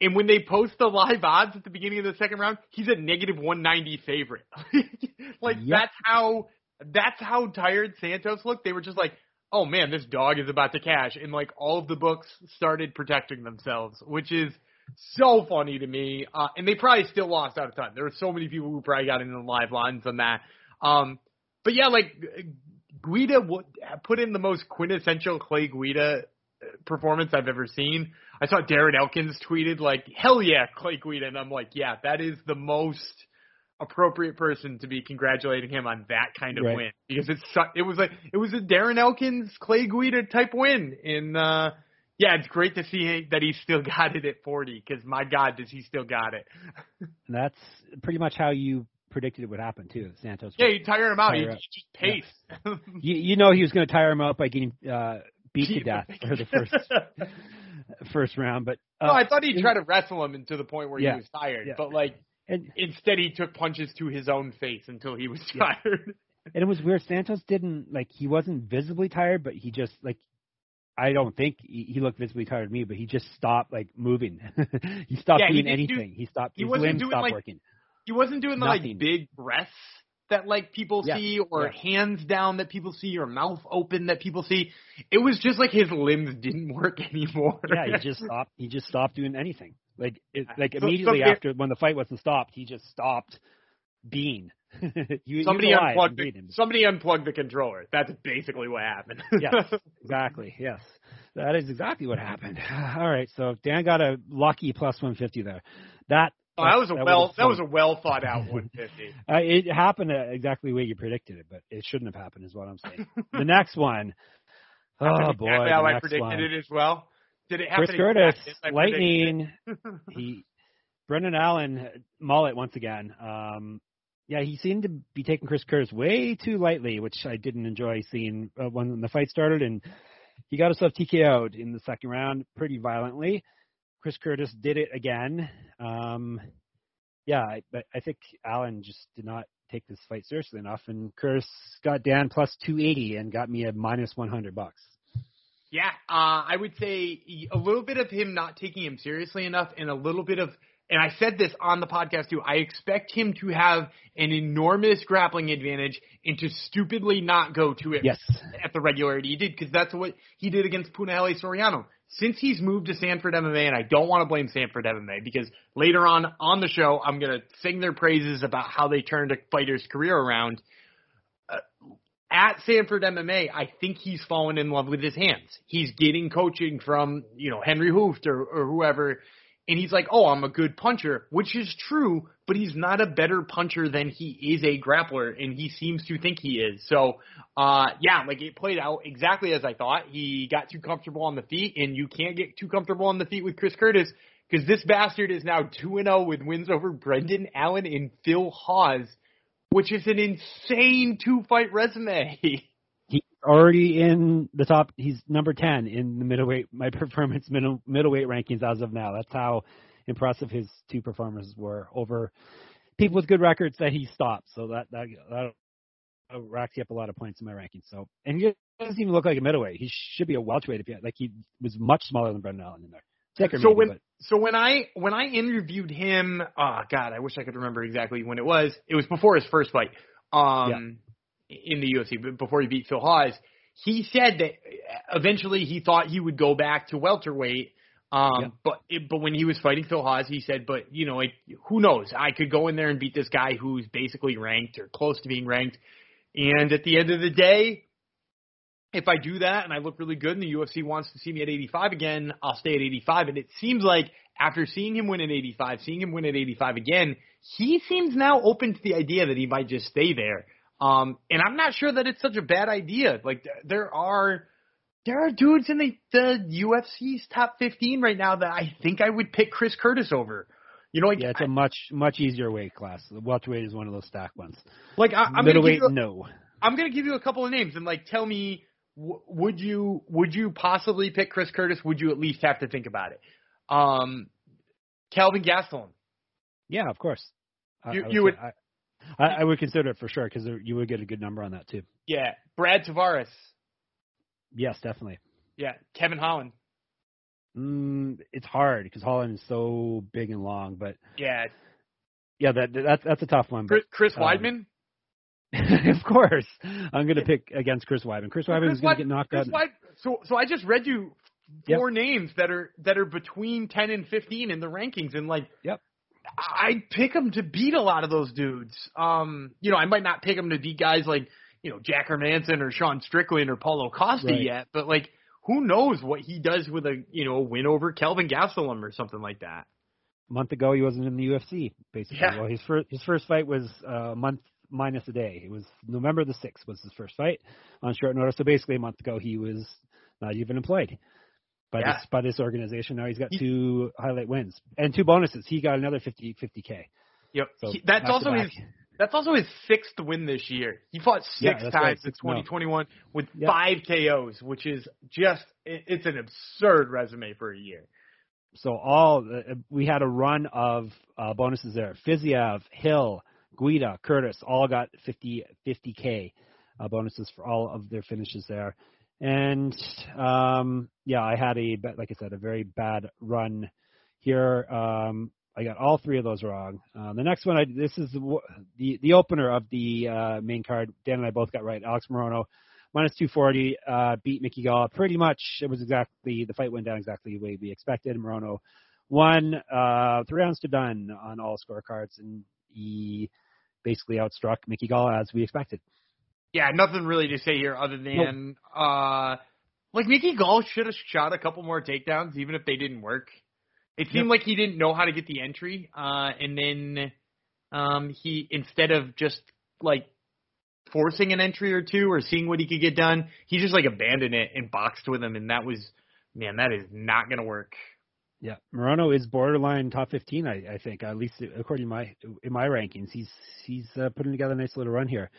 and when they post the live odds at the beginning of the second round, he's a negative 190 favorite. like Yep. that's how that's how tired Santos looked. They were just like, "Oh man, this dog is about to cash," and like all of the books started protecting themselves, which is so funny to me. Uh, and they probably still lost out a ton. There were so many people who probably got into the live lines on that. Um, but yeah, like Guida w- put in the most quintessential Clay Guida uh, performance I've ever seen. I saw Darren Elkins tweeted like, "Hell yeah, Clay Guida," and I'm like, "Yeah, that is the most appropriate person to be congratulating him on that kind of Right. win because it's it was like it was a Darren Elkins Clay Guida type win in uh yeah it's great to see that he still got it at 40 because my god does he still got it And that's pretty much how you predicted it would happen too. Santos. yeah you tire him out Tire he just paced you you know he was going to tire him out by getting uh, beat to death for the first first round. But uh, no I thought he'd try to wrestle him into the point where Yeah. he was tired Yeah. but like and instead he took punches to his own face until he was Yeah. tired and it was weird. Santos didn't like he wasn't visibly tired, but he just like I don't think he, he looked visibly tired to me, but he just stopped like moving. he stopped Yeah, doing do- anything. he stopped. he his wasn't limbs doing, stopped like- working. he wasn't doing the like big breaths that like people Yeah, see or yeah. hands down that people see or mouth open that people see. It was just like his limbs didn't work anymore. Yeah, he just stopped. He just stopped doing anything. Like it, uh, like So- so immediately here- after when the fight wasn't stopped, he just stopped being. you, somebody unplugged the, somebody unplugged the controller. That's basically what happened. Yes, exactly. Yes, that is exactly what happened. All right, so Dan got a lucky plus 150 there. That Oh, that was a that well that was a well thought out 150. Uh, it happened uh, exactly the way you predicted it, but it shouldn't have happened, is what I'm saying. the next one. Oh boy, exactly the how I predicted one. it as well. Did it happen? Chris Curtis, exactly as I predicted? lightning. he, Brendan Allen, mullet once again. Um, yeah, he seemed to be taking Chris Curtis way too lightly, which I didn't enjoy seeing uh, when the fight started, and he got himself TKO'd in the second round pretty violently. Chris Curtis did it again. Um, yeah, I, but I think Allen just did not take this fight seriously enough, and Curtis got Dan plus 280 and got me a minus 100 bucks. Yeah, uh, I would say a little bit of him not taking him seriously enough, and a little bit of, and I said this on the podcast too. I expect him to have an enormous grappling advantage, and to stupidly not go to it Yes. at the regularity he did, because that's what he did against Punahele Soriano. Since he's moved to Sanford MMA, and I don't want to blame Sanford MMA because later on on the show I'm gonna sing their praises about how they turned a fighter's career around. Uh, at Sanford MMA, I think he's fallen in love with his hands. He's getting coaching from, you know, Henry Hooft or, or whoever, and he's like, oh, I'm a good puncher, which is true, but he's not a better puncher than he is a grappler, and he seems to think he is. So, uh, yeah, like it played out exactly as I thought. He got too comfortable on the feet, and you can't get too comfortable on the feet with Chris Curtis because this bastard is now 2 and 0 with wins over Brendan Allen and Phil Hawes, which is an insane two fight resume. Already in the top. He's number ten in the middleweight my performance middle, middleweight rankings as of now. That's how impressive his two performances were over people with good records that he stopped. So that that that racks you up a lot of points in my rankings. So and he doesn't even look like a middleweight. He should be a welterweight if he like he was much smaller than Brendan Allen in there. Thicker so maybe, when but so when I when I interviewed him, oh god, I wish I could remember exactly when it was. It was before his first fight, um, in the UFC, before he beat Phil Hawes. He said that eventually he thought he would go back to welterweight. Um, Yeah. but it, but when he was fighting Phil Hawes, he said, but you know, like who knows? I could go in there and beat this guy who's basically ranked or close to being ranked. And at the end of the day, if I do that and I look really good and the UFC wants to see me at 85 again, I'll stay at 85. And it seems like after seeing him win at 85, seeing him win at 85 again, he seems now open to the idea that he might just stay there. Um, and I'm not sure that it's such a bad idea. Like there are, there are dudes in the, the UFC's top 15 right now that I think I would pick Chris Curtis over. You know, like, yeah, it's a much much easier weight class. The welterweight is one of those stacked ones. like I, I'm gonna give you, a- no. I'm gonna give you a couple of names and like tell me w- would you would you possibly pick Chris Curtis? Would you at least have to think about it? Um, Kelvin Gastelum. Yeah, of course. I- You- I you would- I, I, I would consider it for sure because you would get a good number on that too. Yeah, Brad Tavares. Yes, definitely. Yeah, Kevin Holland. Mm, it's hard because Holland is so big and long, but Yeah, yeah, that that's that's a tough one. Chris, Chris um, Weidman. But of course, I'm going to pick against Chris Weidman. Chris Weidman Chris is going to get knocked Chris out. Weid- so so I just read you Yep. four names that are that are between 10 and 15 in the rankings, and like Yep. I'd pick him to beat a lot of those dudes. Um, you know, I might not pick him to beat guys like, you know, Jack Hermansson or Sean Strickland or Paulo Costa Right. yet, but like, who knows what he does with a, you know, a win over Kelvin Gastelum or something like that. A month ago, he wasn't in the UFC. Basically, Yeah. well, his first his first fight was uh, a month minus a day. It was November the sixth was his first fight on short notice. So basically, a month ago, he was not even employed by Yeah. this by this organization. Now he's got He- two highlight wins and two bonuses. He got another 50 50k. Yep. So He- that's also his, that's also his sixth win this year. He fought Yeah, six right, times in six and oh. 2021 with Yep. five KOs, which is just, it's an absurd resume for a year. so all uh, we had a run of uh, bonuses there. Fiziev, Hill, Guida, Curtis all got 50 50k uh, bonuses for all of their finishes there. And um, yeah, I had a like I said a very bad run here. Um, I got all three of those wrong. Uh, the next one, I, this is the, the, the opener of the uh, main card. Dan and I both got right. Alex Morono, minus 240, uh, beat Mickey Gall. Pretty much, it was exactly the fight went down exactly the way we expected. Morono won uh, three rounds to done on all scorecards, and he basically outstruck Mickey Gall as we expected. Yeah, nothing really to say here other than nope. uh, like Mickey Gall should have shot a couple more takedowns, even if they didn't work. It seemed yep. like he didn't know how to get the entry, uh, and then um, he instead of just like forcing an entry or two or seeing what he could get done, he just like abandoned it and boxed with him, and that was man, that is not going to work. Yeah, Morono is borderline top 15, I, I think, at least according to my in my rankings. He's he's uh, putting together a nice little run here.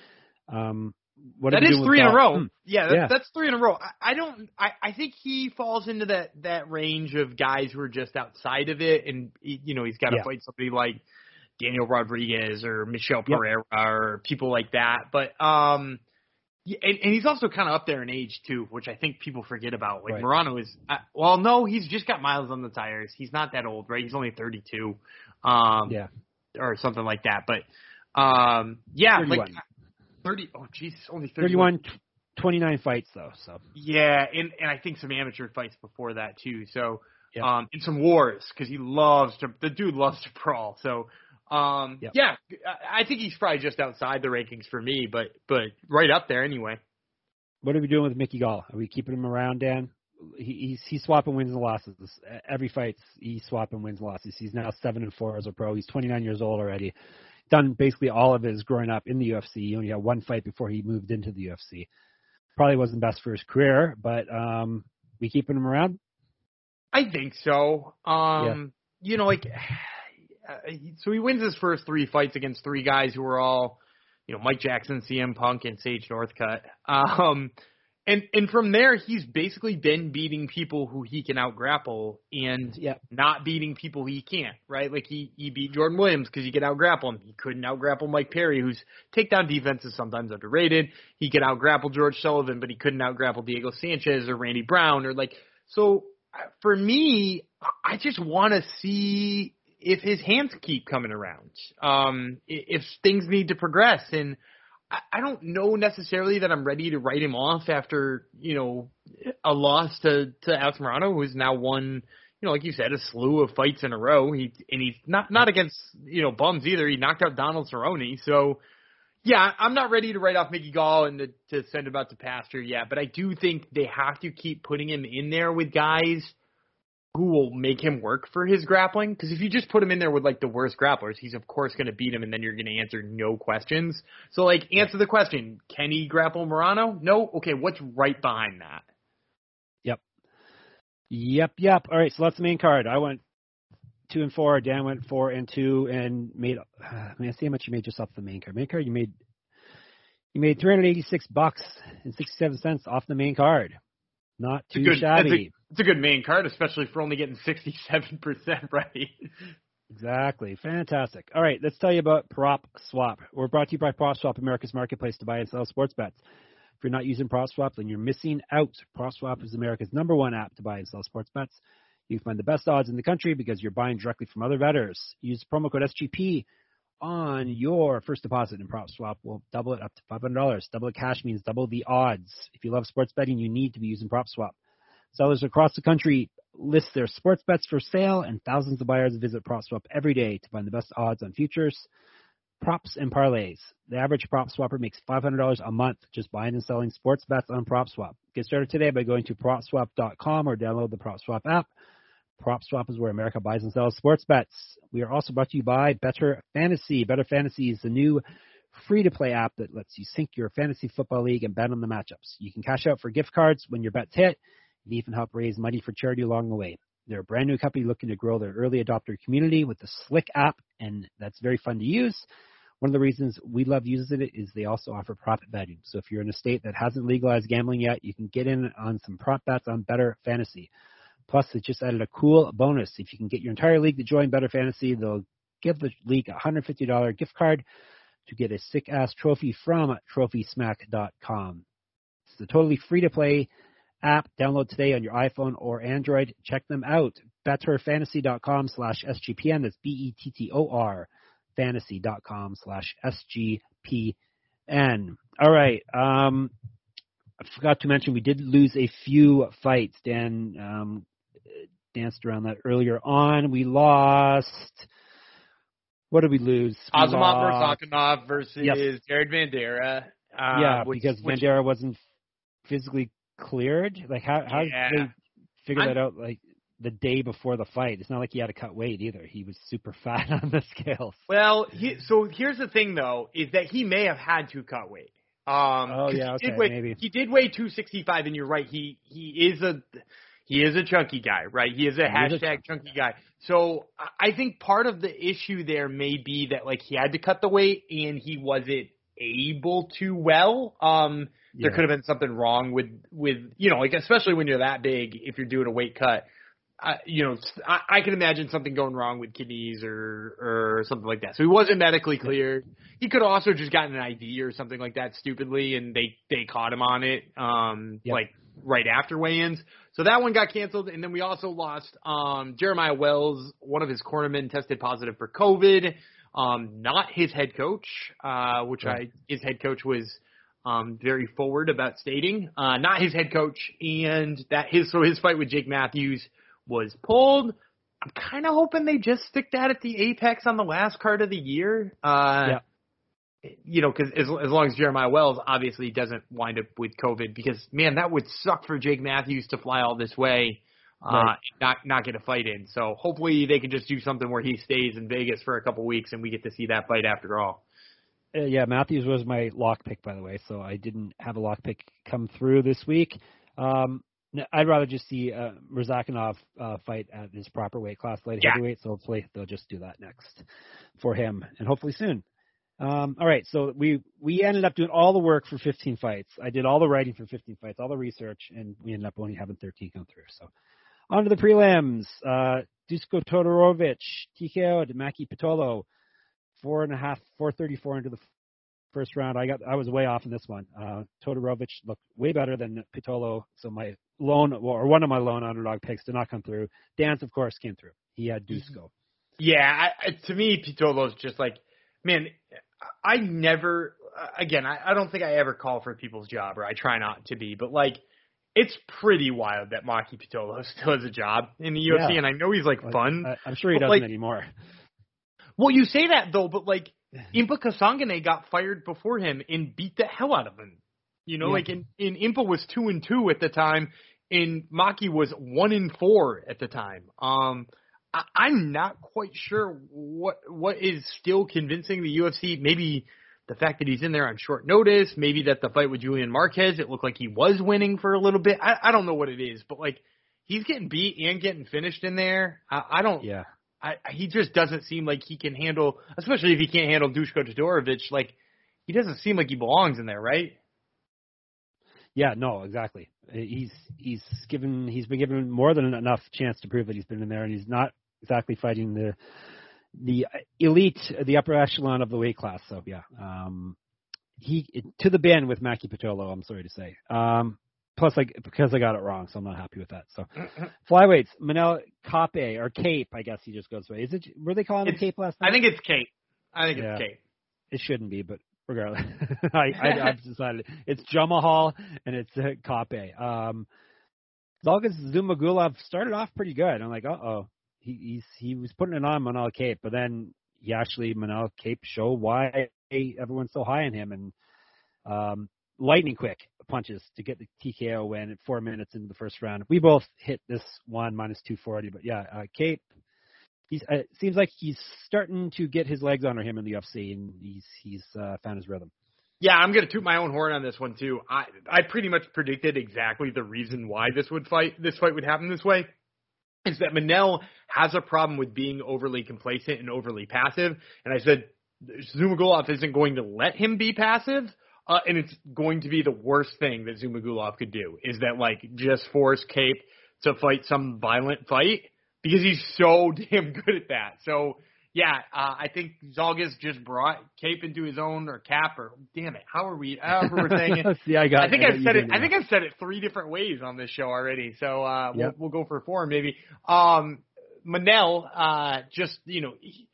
Um, what that is three in a row. Hmm. Yeah, that, yeah, that's three in a row. I, I don't. I, I think he falls into that that range of guys who are just outside of it, and you know he's got to yeah. fight somebody like Daniel Rodriguez or Michel Pereira yep. or people like that. But um, and, and he's also kind of up there in age too, which I think people forget about. Like right. Morono is, uh, well, no, he's just got miles on the tires. He's not that old, right? He's only 32, um, yeah, or something like that. But um, yeah, 31. like 30. Oh, jeez, only 31. 31 29 fights though, so yeah, and and I think some amateur fights before that too. So yep. um, and some wars because he loves to. The dude loves to brawl. So um, yep. yeah, I think he's probably just outside the rankings for me, but but right up there anyway. What are we doing with Mickey Gall? Are we keeping him around, Dan? He, he's he's swapping wins and losses. Every fight he's swapping wins and losses. He's now seven and four as a pro. He's 29 years old already done basically all of his growing up in the UFC. He only had one fight before he moved into the UFC. Probably wasn't best for his career, but um, we keeping him around. I think so. Um, yeah. You know, like so he wins his first three fights against three guys who were all, you know, Mike Jackson, CM Punk, and Sage Northcutt. Um, and and from there, he's basically been beating people who he can out grapple and yep. not beating people he can't. Right? Like he he beat Jordan Williams because he could out grapple him. He couldn't out grapple Mike Perry, whose takedown defense is sometimes underrated. He could out grapple George Sullivan, but he couldn't out grapple Diego Sanchez or Randy Brown or like. So uh, for me, I just want to see if his hands keep coming around. Um, if things need to progress and I don't know necessarily that I'm ready to write him off after you know a loss to to Alex Morono, who's now won you know like you said a slew of fights in a row. He and he's not not against you know bums either. He knocked out Donald Cerrone, so yeah, I'm not ready to write off Mickey Gall and to, to send him out to pasture yet. But I do think they have to keep putting him in there with guys who will make him work for his grappling. Because if you just put him in there with like the worst grapplers, he's of course going to beat him, and then you're going to answer no questions. So like, answer the question: Can he grapple Morono? No. Okay, what's right behind that? Yep. Yep. Yep. All right. So that's the main card. I went two and four. Dan went four and two, and made. Uh, man, see how much you made just off the main card. Main card, you made. You made 386 bucks and 67 cents off the main card. Not too good, shabby. It's a good main card, especially for only getting 67% right. Exactly. Fantastic. All right, let's tell you about Prop Swap. We're brought to you by Prop Swap, America's marketplace to buy and sell sports bets. If you're not using Prop Swap, then you're missing out. Prop Swap is America's number one app to buy and sell sports bets. You find the best odds in the country because you're buying directly from other bettors. Use promo code SGP on your first deposit in Prop Swap. We'll double it up to $500. Double cash means double the odds. If you love sports betting, you need to be using Prop Swap. Sellers across the country list their sports bets for sale, and thousands of buyers visit PropSwap every day to find the best odds on futures, props, and parlays. The average prop swapper makes $500 a month just buying and selling sports bets on PropSwap. Get started today by going to PropSwap.com or download the PropSwap app. PropSwap is where America buys and sells sports bets. We are also brought to you by Bettor Fantasy. Bettor Fantasy is the new free-to-play app that lets you sync your fantasy football league and bet on the matchups. You can cash out for gift cards when your bets hit and even help raise money for charity along the way. They're a brand new company looking to grow their early adopter community with the Slick app, and that's very fun to use. One of the reasons we love using it is they also offer profit betting. So if you're in a state that hasn't legalized gambling yet, you can get in on some prop bets on Bettor Fantasy. Plus, they just added a cool bonus. If you can get your entire league to join Bettor Fantasy, they'll give the league a $150 gift card to get a sick ass trophy from TrophySmack.com. It's a totally free to play app. Download today on your iPhone or Android. Check them out. BettorFantasy.com slash SGPN. That's B-E-T-T-O-R fantasy.com slash SGPN. All right. Um, I forgot to mention we did lose a few fights. Dan um, danced around that earlier on. We lost. What did we lose? Azamat lost- Murzakanov versus. Jared Vanderaa. Uh, yeah, which- because which- Vanderaa wasn't physically cleared. Like how how Yeah. did they figure I'm- that out? Like the day before the fight. It's not like he had to cut weight either. He was super fat on the scales. Well, he, so here's the thing though, is that he may have had to cut weight. Um, Oh, yeah, he okay, did weigh, maybe. He did weigh 265, and you're right. He he is a he is a chunky guy, right? He is a He is a hashtag chunky chunky guy. So I- I think part of the issue there may be that like he had to cut the weight and he wasn't able to well. Um, there could have been something wrong with with you know like especially when you're that big if you're doing a weight cut. I, you know, I, I can imagine something going wrong with kidneys or or something like that. So he wasn't medically cleared. He could also just gotten an ID or something like that stupidly, and they they caught him on it, um, Yep. like right after weigh-ins. So that one got canceled, and then we also lost um, Jeremiah Wells. One of his cornermen tested positive for COVID. Um, not his head coach, uh, which Right. I his head coach was um, very forward about stating. Uh, not his head coach, and that his so his fight with Jake Matthews was pulled. I'm kind of hoping they just stick that at the apex on the last card of the year. Uh, You know, because as, as long as Jeremiah Wells obviously doesn't wind up with COVID, because man, that would suck for Jake Matthews to fly all this way, uh, Right. not not get a fight in. So hopefully they can just do something where he stays in Vegas for a couple weeks and we get to see that fight after all. Uh, yeah, Matthews was my lock pick, by the way, so I didn't have a lock pick come through this week. Um, I'd rather just see uh, Razakanov uh, fight at his proper weight class, light Yeah. heavyweight. So hopefully they'll just do that next for him, and hopefully soon. Um, all right, so we we ended up doing all the work for 15 fights. I did all the writing for 15 fights, all the research, and we ended up only having 13 come through. So on to the prelims. Uh, Dusko Todorovic, TKO to Maki Pitolo, four and a half, 434 into the first round. I got I was way off in this one. Uh, Todorovic looked way better than Pitolo, so my lone or one of my lone underdog picks did not come through. Dance, of course, came through. He had Dusko. Yeah, I, to me, Pitolo's just like, man, I never, again, I, I don't think I ever call for people's job, or I try not to be, but like, it's pretty wild that Maki Pitolo still has a job in the UFC, Yeah. and I know he's like fun. I, I'm sure he doesn't like- anymore. well, you say that though, but like, Impa Kasanganay got fired before him and beat the hell out of him. You know, Yeah. like in, in Impa was two and two at the time, and Maki was one and four at the time. Um, I, I'm not quite sure what what is still convincing the UFC. Maybe the fact that he's in there on short notice. Maybe that the fight with Julian Marquez, it looked like he was winning for a little bit. I, I don't know what it is, but like he's getting beat and getting finished in there. I, I don't. Yeah. I, he just doesn't seem like he can handle, especially if he can't handle Dusko Todorovic. Like he doesn't seem like he belongs in there, right? Yeah, no, exactly. He's he's given he's been given more than enough chance to prove that he's been in there, and he's not exactly fighting the the elite, the upper echelon of the weight class. So yeah, um, he to the bin with Maki Pitolo. I'm sorry to say. Um, plus, like because I got it wrong, so I'm not happy with that. So flyweights, Manel Kape or Cape, I guess he just goes by. Is it? Were they calling him Cape last night? I think it's Kate. I think Yeah. it's Kate. it shouldn't be, but regardless, I, I, I've decided it's Jamahal and it's uh, Kape. Um, Zhalgas Zhumagulov started off pretty good. I'm like, uh oh, he, he was putting it on Manel Kape, but then he actually Manel Kape showed why everyone's so high on him and um, lightning quick punches to get the TKO win at four minutes into the first round. We both hit this one minus 240, but yeah, uh, Cape he's uh, it seems like he's starting to get his legs under him in the UFC, and he's he's uh, found his rhythm. Yeah, I'm gonna toot my own horn on this one too. I I pretty much predicted exactly the reason why this would fight this fight would happen this way. Is that Manel has a problem with being overly complacent and overly passive, and I said Zhumagulov isn't going to let him be passive, uh, and it's going to be the worst thing that Zhumagulov could do is that like just force Cape to fight some violent fight because he's so damn good at that. So yeah, uh, I think Zhalgas just brought Cape into his own or Cap or damn it, how are we? However we're saying it. See, I got. I think I've said it. doing I think I've said it three different ways on this show already. So uh, we'll, we'll go for four maybe. Um, Manel, uh, just you know, he,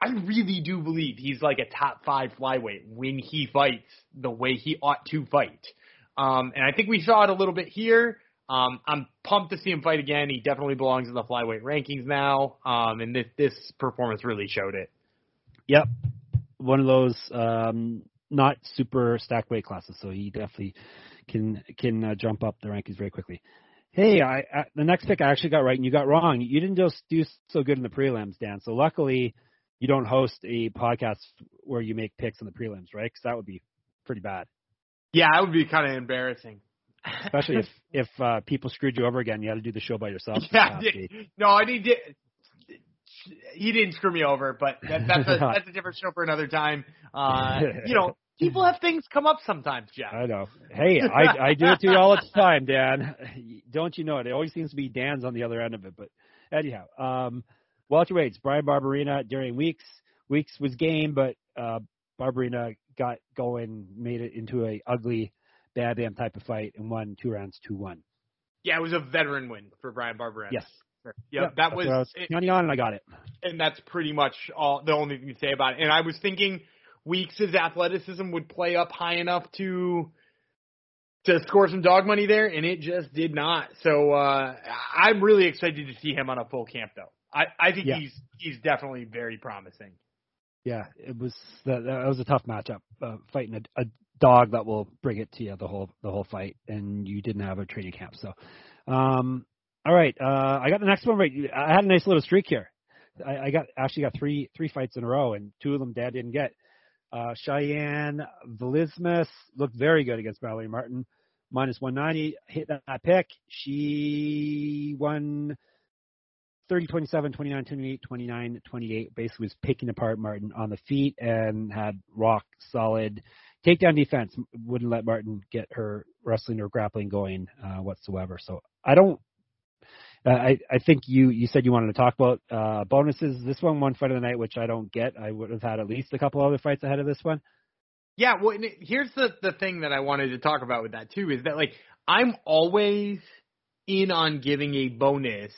I really do believe he's like a top five flyweight when he fights the way he ought to fight. Um, and I think we saw it a little bit here. Um, I'm pumped to see him fight again. He definitely belongs in the flyweight rankings now. Um, and this this performance really showed it. Yep, one of those um, not super stacked weight classes, so he definitely can can uh, jump up the rankings very quickly. Hey, I, I the next pick I actually got right and you got wrong. You didn't just do so good in the prelims, Dan. So luckily, you don't host a podcast where you make picks in the prelims, right? Because that would be pretty bad, Yeah, that would be kind of embarrassing. Especially if if uh, people screwed you over again. You had to do the show by yourself. Yeah, week. no, I did. He didn't screw me over, but that, that's a that's a different show for another time. Uh, you know, people have things come up sometimes, Jeff. I know. Hey, I I do it to you all the time, Dan. Don't you know it? It always seems to be Dan's on the other end of it. But anyhow, um, welterweights: Bryan Barberena, Darian Weeks. Weeks was game, but uh, Barberena got going, made it into a ugly bad bam type of fight, and won two rounds, two one. Yeah, it was a veteran win for Bryan Barberena. Yes. Yep, Yep, that was, was it- on, and I got it. and that's pretty much all the only thing to say about it. And I was thinking Weeks' athleticism would play up high enough to to score some dog money there, and it just did not. So uh I'm really excited to see him on a full camp, though. I I think Yeah. he's he's definitely very promising. Yeah, it was that, that was a tough matchup, uh, fighting a, a dog that will bring it to you the whole the whole fight, and you didn't have a training camp. So, um, all right, uh, I got the next one right. I had a nice little streak here. I, I got actually got three three fights in a row, and two of them Dad didn't get. Uh, Cheyanne Vlismas looked very good against Mallory Martin, minus 190. Hit that, pick. She won 30, 27, 29, 28, 29, 28. Basically was picking apart Martin on the feet and had rock solid takedown defense. Wouldn't let Martin get her wrestling or grappling going uh, whatsoever. So I don't. Uh, I I think you you said you wanted to talk about uh, bonuses. This one one fight of the night, which I don't get. I would have had at least a couple other fights ahead of this one. Yeah, well, it- here's the the thing that I wanted to talk about with that too is that like I'm always in on giving a bonus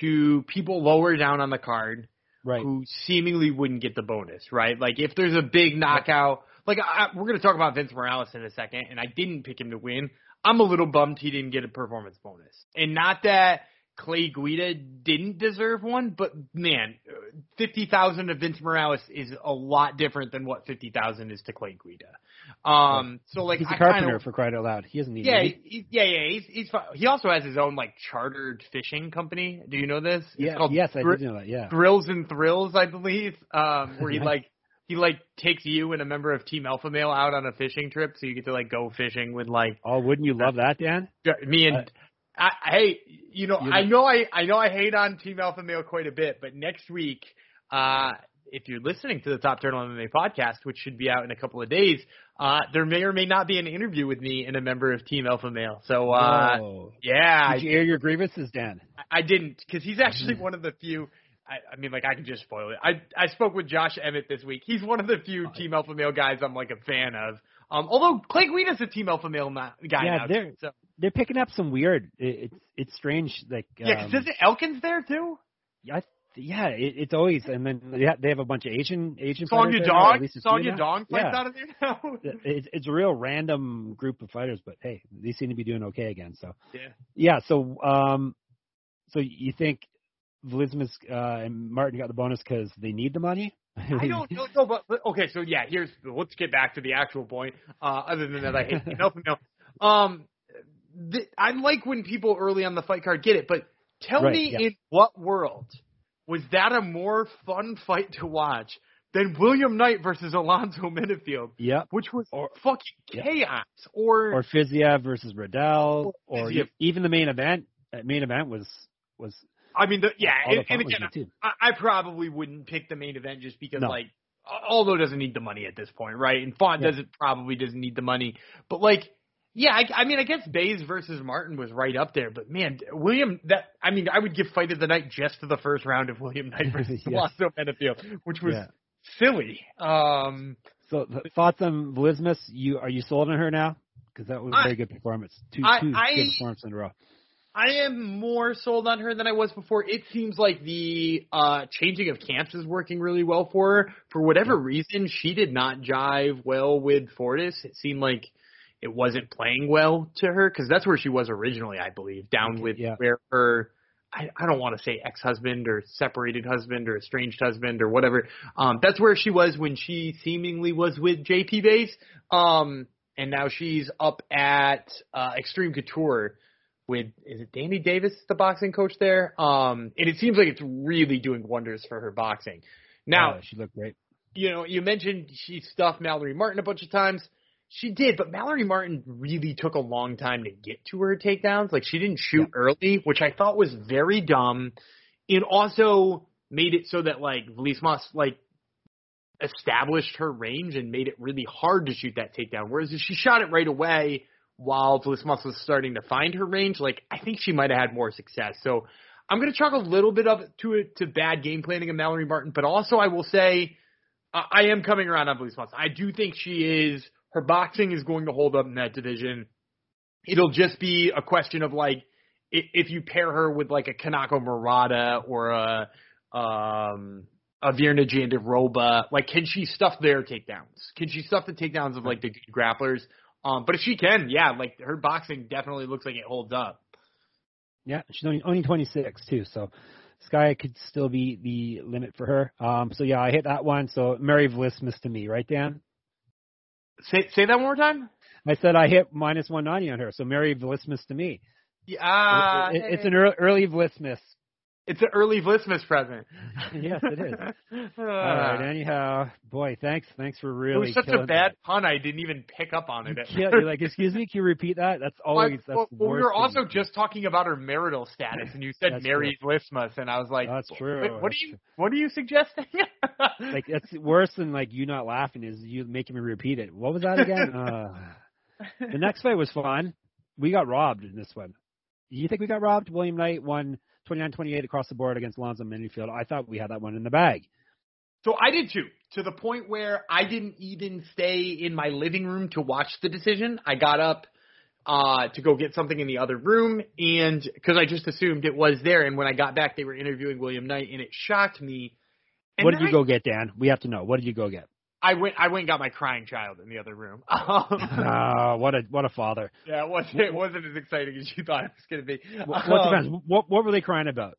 to people lower down on the card Right. who seemingly wouldn't get the bonus, right? Like if there's a big knockout, like I, we're going to talk about Vince Morales in a second, and I didn't pick him to win. I'm a little bummed he didn't get a performance bonus, and not that Clay Guida didn't deserve one, but man, fifty thousand to Vince Morales is a lot different than what fifty thousand is to Clay Guida. Um, so like He's a I carpenter kinda, for crying out loud. He doesn't need yeah, he, yeah, yeah. He's he's he also has his own like chartered fishing company. Do you know this? It's Yeah, called yes, I did know that. Yeah. Grills and Thrills, I believe, um, where he like he like takes you and a member of Team Alpha Male out on a fishing trip, so you get to like go fishing with like Oh, wouldn't you love that, Dan? me and. Uh, I, hey, you know, You I know- know I I know I hate on Team Alpha Male quite a bit, but next week, uh, if you're listening to the Top Turtle MMA podcast, which should be out in a couple of days, uh, there may or may not be an interview with me and a member of Team Alpha Male. So, uh, Whoa. yeah, Did you air your grievances, Dan? I didn't because he's actually Mm-hmm. one of the few. I, I mean, like I can just spoil it. I I spoke with Josh Emmett this week. He's one of the few Team Alpha Male guys I'm like a fan of. Um, although Clay Guida's a Team Alpha Male ma- guy Yeah, now. they're- So They're picking up some weird. It, it's it's strange. Like yeah, 'cause um, isn't Elkins there too? I, yeah, it, it's always and then they have, they have a bunch of Asian Asian Song fighters Yadong, there, or at least a few Song now. Fights Yeah. out of there now. It's it's a real random group of fighters, but hey, they seem to be doing okay again. So yeah. yeah, so um, so you think Vlismas uh, and Martin got the bonus because they need the money? I don't know, no, but, but okay, so yeah, here's let's get back to the actual point. Uh, other than that, I hate Alpha Male. Um, th- I like when people early on the fight card get it, but tell Right, me yeah. in what world was that a more fun fight to watch than William Knight versus Alonzo Menifield, Yep. which was Or- fucking yeah. chaos? Or, Or Fiziev versus Riddell, Or or even the main event. Main event was was I mean, the, yeah, and, and again. I, I probably wouldn't pick the main event just because, No. like, although doesn't need the money at this point, right? And Font Yeah. doesn't probably doesn't need the money, but like, Yeah, I, I mean, I guess Bays versus Martin was right up there, but man, William, that I mean, I would give fight of the night just to the first round of William Knight versus Yeah. Alonzo Menifield, which was Yeah. silly. Um, So th- thoughts on Vlismas? You are you sold on her now? Because that was a very good performance. Two I- two I- good performances in a row. I am more sold on her than I was before. It seems like the uh, changing of camps is working really well for her. For whatever reason, she did not jive well with Fortis. It seemed like it wasn't playing well to her because that's where she was originally, I believe, down with yeah. where her. I, I don't want to say ex-husband or separated husband or estranged husband or whatever. Um, that's where she was when she seemingly was with JP Base. Um, and now she's up at uh, Extreme Couture with is it Danny Davis, the boxing coach there? Um, and it seems like it's really doing wonders for her boxing. Now, she looked great. you know, you mentioned she stuffed Mallory Martin a bunch of times. She did, but Mallory Martin really took a long time to get to her takedowns. Like she didn't shoot early, which I thought was very dumb. It also made it so that like Vlismas like established her range and made it really hard to shoot that takedown. Whereas if she shot it right away while Vlismas was starting to find her range, like I think she might have had more success. So I'm going to chalk a little bit of to it to bad game planning of Mallory Martin, but also I will say I I am coming around on Vlismas. I do think she is her boxing is going to hold up in that division. It'll just be a question of like if you pair her with like a Kanako Murata or a um a Virna Jandiroba, like can she stuff their takedowns? Can she stuff the takedowns of like the grapplers? Um, but if she can, yeah, like her boxing definitely looks like it holds up. Yeah, she's only only 26 too, so Sky could still be the limit for her. Um, so yeah, I hit that one. So Mary Vlismus to me, right, Dan? Say say that one more time. I said I hit minus 190 on her, so Mary Vlismus to me. Yeah, ah. It- it's an early, early. It's an early Vlismus present. yes, it is. Uh, All right. Anyhow, boy, thanks, thanks for really. it was such a bad that. pun. I didn't even pick up on it. Yeah, you're like, excuse me, can you repeat that? That's always that's well, the well, we were also just talking about her marital status, and you said That's Mary Vlismus, and I was like, That's true. "What, what are you What are you suggesting?" like that's worse than like you not laughing is you making me repeat it. What was that again? uh, the next fight was fun. We got robbed in this one. You think we got robbed? William Knight won 29-28 across the board against Lonzo Menifield. I thought we had that one in the bag. So I did too, to the point where I didn't even stay in my living room to watch the decision. I got up uh to go get something in the other room and because I just assumed it was there and when I got back they were interviewing William Knight and it shocked me. And what did you go get, Dan? We have to know. What did you go get? I, went I went and got my crying child in the other room. Um, Ah, what a what a father. yeah, it wasn't it wasn't as exciting as you thought it was gonna be. What, what Um. What what were they crying about?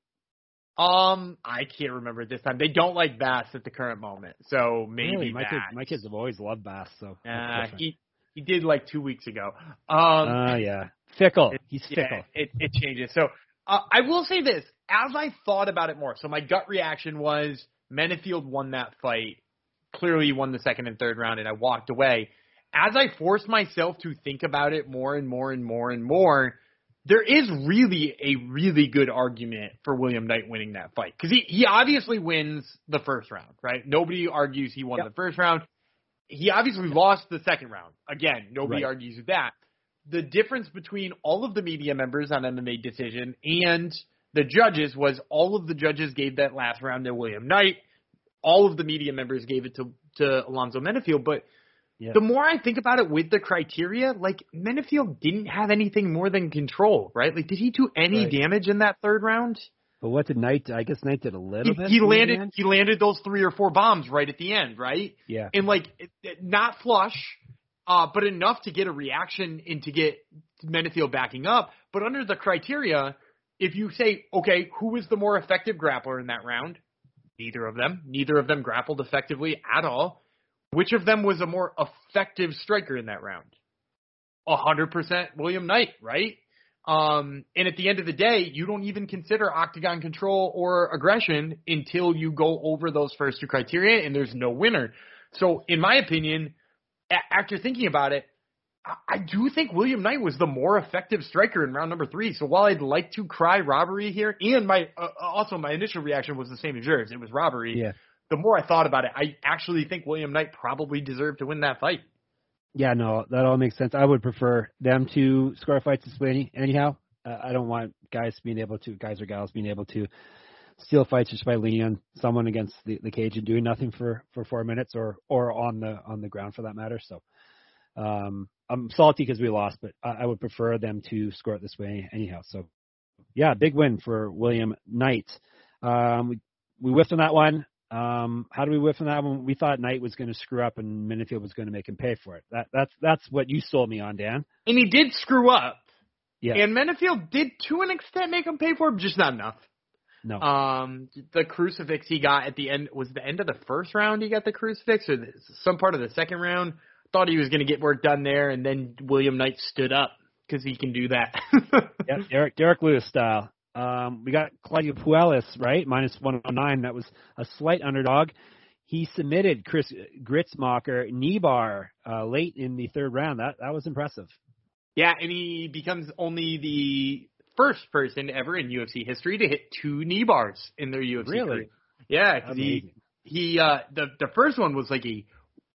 Um, I can't remember this time. They don't like Bass at the current moment, so maybe really, my kids my kids have always loved Bass. So Uh, he he did like two weeks ago. Um, Ah, yeah, fickle. it- He's yeah, fickle. it it changes. So uh, I will say this: as I thought about it more, so my gut reaction was Menifield won that fight. Clearly, won the second and third round, and I walked away. As I forced myself to think about it more and more and more and more, there is really a really good argument for William Knight winning that fight because he he obviously wins the first round, right? Nobody argues he won Yep. the first round. He obviously lost the second round. Again, nobody Right. argues with that. The difference between all of the media members on MMA Decision and the judges was all of the judges gave that last round to William Knight. All of the media members gave it to to Alonzo Menifield, but Yeah. the more I think about it with the criteria, like Menifield didn't have anything more than control, right? Like, did he do any Right. damage in that third round? But what did Knight? I guess Knight did a little He, bit. he landed. He landed those three or four bombs right at the end, right? Yeah. And like, not flush, uh, but enough to get a reaction and to get Menifield backing up. But under the criteria, if you say, okay, who was the more effective grappler in that round? Neither of them. Neither of them grappled effectively at all. Which of them was a more effective striker in that round? A hundred percent William Knight, right? Um, and at the end of the day, you don't even consider octagon control or aggression until you go over those first two criteria, and there's no winner. So, in my opinion, a- after thinking about it, I- do think William Knight was the more effective striker in round number three. So while I'd like to cry robbery here, and my uh, also my initial reaction was the same as yours, it was robbery. Yeah. The more I thought about it, I actually think William Knight probably deserved to win that fight. Yeah, no, that all makes sense. I would prefer them to score fights this way anyhow. Uh, I don't want guys being able to, guys or gals being able to steal fights just by leaning on someone against the, the cage and doing nothing for, for four minutes or, or on the, on the ground for that matter. So, um, I'm salty because we lost, but I, I would prefer them to score it this way anyhow. So, yeah, big win for William Knight. Um, we, we whiffed on that one. Um, how do we whiff on that one? We thought Knight was going to screw up and Menifield was going to make him pay for it. That, that's that's what you sold me on, Dan. And he did screw up. Yeah. And Menifield did to an extent make him pay for it, but just not enough. No. Um, the crucifix he got at the end was the end of the first round. He got the crucifix, or the, some part of the second round. Thought he was going to get work done there, and then William Knight stood up because he can do that. yeah, Derek Derrick Lewis style. Um, we got Claudio Puelles, right? Minus 109. That was a slight underdog. He submitted Chris Gruetzemacher Kneebar uh, late in the third round. That that was impressive. Yeah, and he becomes only the first person ever in UFC history to hit two knee bars in their UFC really? career. Yeah, 'cause he he uh the the first one was like a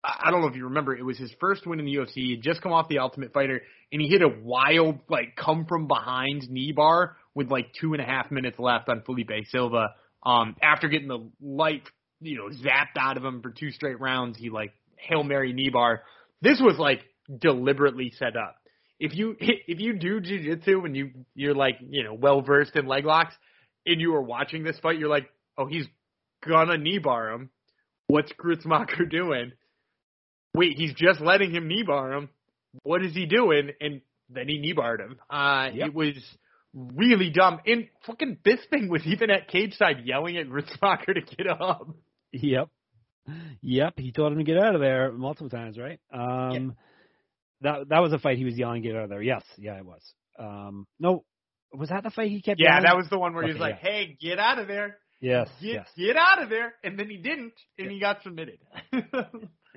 I don't know if you remember, it was his first win in the UFC. He had just come off the Ultimate Fighter, and he hit a wild, like, come from behind knee bar with like two and a half minutes left on Felipe Silva. Um, after getting the light, you know, zapped out of him for two straight rounds, he like hail mary knee bar. This was like deliberately set up. If you if you do jujitsu and you you're like you know well versed in leg locks, and you are watching this fight, you're like, oh, he's gonna knee bar him. What's Gruetzemacher doing? Wait, he's just letting him knee bar him. What is he doing? And then he knee barred him. Uh, Yep. It was really dumb. And fucking Bisping was even at cage side yelling at Gruetzemacher to get up. Yep. Yep. He told him to get out of there multiple times, right? Um, that that was a fight he was yelling, get out of there. Yes. Yeah, it was. Um, no, was that the fight he kept Yeah, yelling? that was the one where he was Okay, like, "Hey, get out of there! Yes. Get yes. get out of there!" And then he didn't, and he got submitted.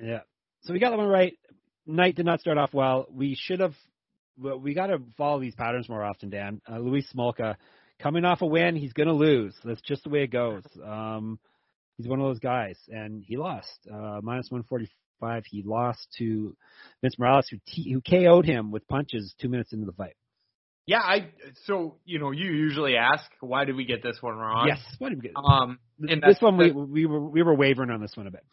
Yeah. So we got that one right. Knight did not start off well. We should have. Well, we got to follow these patterns more often, Dan. Uh, Luis Smolka, coming off a win, he's going to lose. That's just the way it goes. Um, he's one of those guys, and he lost uh, minus 145. He lost to Vince Morales, who t- who KO'd him with punches two minutes into the fight. yeah, I. So you know, you usually ask, "Why did we get this one wrong?" Yes. What did we get? Um, and this one we we were we were wavering on this one a bit.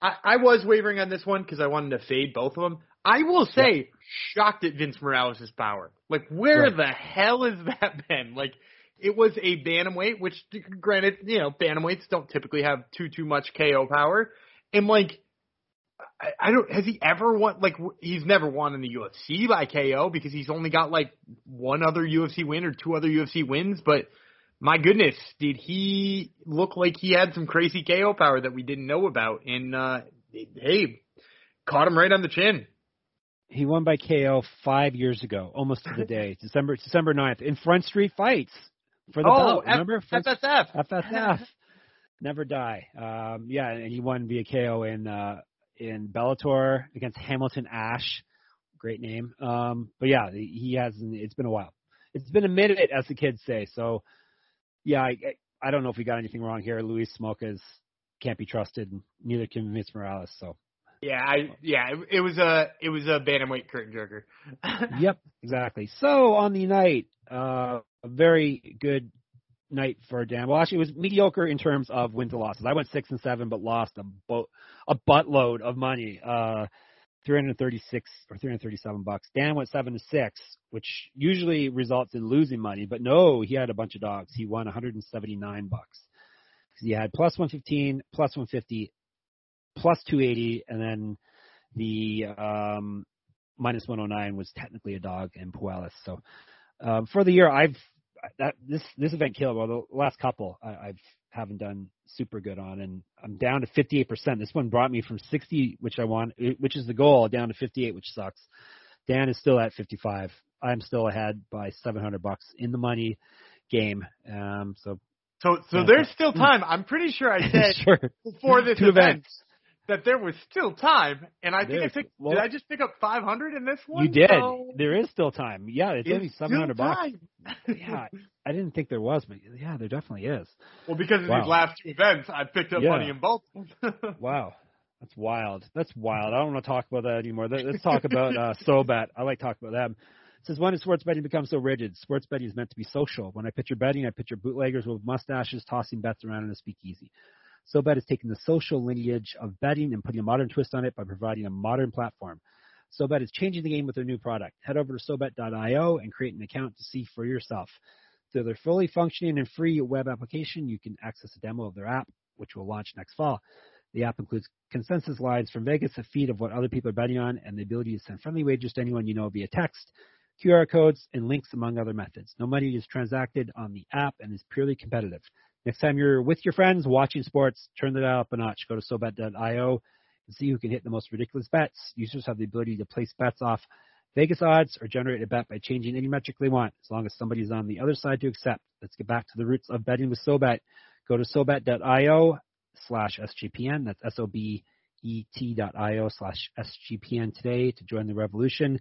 I, I was wavering on this one because I wanted to fade both of them. I will say, shocked at Vince Morales' power. Like, where Right. the hell has that been? Like, it was a bantamweight, which, granted, you know, bantamweights don't typically have too too much KO power, and like, I, I don't. Has he ever won? Like, he's never won in the UFC by KO because he's only got like one other UFC win or two other UFC wins, but. My goodness, did he look like he had some crazy KO power that we didn't know about? And uh hey, caught him right on the chin. He won by KO five years ago, almost to the day, December December 9th, in Front Street Fights for the oh, belt. F- Remember Front FSF. FSF. Never die. Um, yeah, and he won via KO in uh, in Bellator against Hamilton Ash. Great name. Um, but yeah, he has. It's been a while. It's been a minute, as the kids say. So, yeah, I, I don't know if we got anything wrong here. Luis Smolka's can't be trusted. Neither can Vince Morales. So, Yeah, I yeah, it, it was a it was a bantamweight curtain jerker. yep, exactly. So on the night, uh, a very good night for Dan. Well, actually, it was mediocre in terms of wins and losses. I went six and seven, but lost a boat a buttload of money. Uh, 336 or 337 bucks. Dan went seven to six, which usually results in losing money, but no, he had a bunch of dogs. He won 179 bucks. He had plus 115, plus 150, plus 280, and then the um, minus 109 was technically a dog in Puelles. So um, for the year, I've that this this event killed. Well, the last couple I, I've haven't done super good on, and I'm down to 58%. This one brought me from 60, which I want, which is the goal, down to 58, which sucks. Dan is still at 55. I'm still ahead by 700 bucks in the money game. Um, so So so Yeah. there's still time. I'm pretty sure I said sure. before this Two event events. That there was still time, and I think I picked. well- did I just pick up 500 in this one? You did. So There is still time. Yeah, it's only it's 700 still bucks. time. Yeah, I didn't think there was, but yeah, there definitely is. Well, because of Wow. these last two events, I picked up Yeah. money in both. Wow. That's wild. That's wild. I don't want to talk about that anymore. Let's talk about uh, SoBet. I like talking about them. It says when did sports betting become so rigid? Sports betting is meant to be social. When I picture betting, I picture bootleggers with mustaches tossing bets around in a speakeasy. SoBet is taking the social lineage of betting and putting a modern twist on it by providing a modern platform. SoBet is changing the game with their new product. Head over to SoBet.io and create an account to see for yourself. Through their fully functioning and free web application, you can access a demo of their app, which will launch next fall. The app includes consensus lines from Vegas, a feed of what other people are betting on, and the ability to send friendly wagers to anyone you know via text, QR codes, and links, among other methods. No money is transacted on the app and is purely competitive. Next time you're with your friends watching sports, turn dial up a notch. Go to SoBet.io and see who can hit the most ridiculous bets. Users have the ability to place bets off Vegas odds or generate a bet by changing any metric they want, as long as somebody's on the other side to accept. Let's get back to the roots of betting with SoBet. Go to SoBet.io slash SGPN. That's S-O-B-E-T.io slash SGPN today to join the revolution.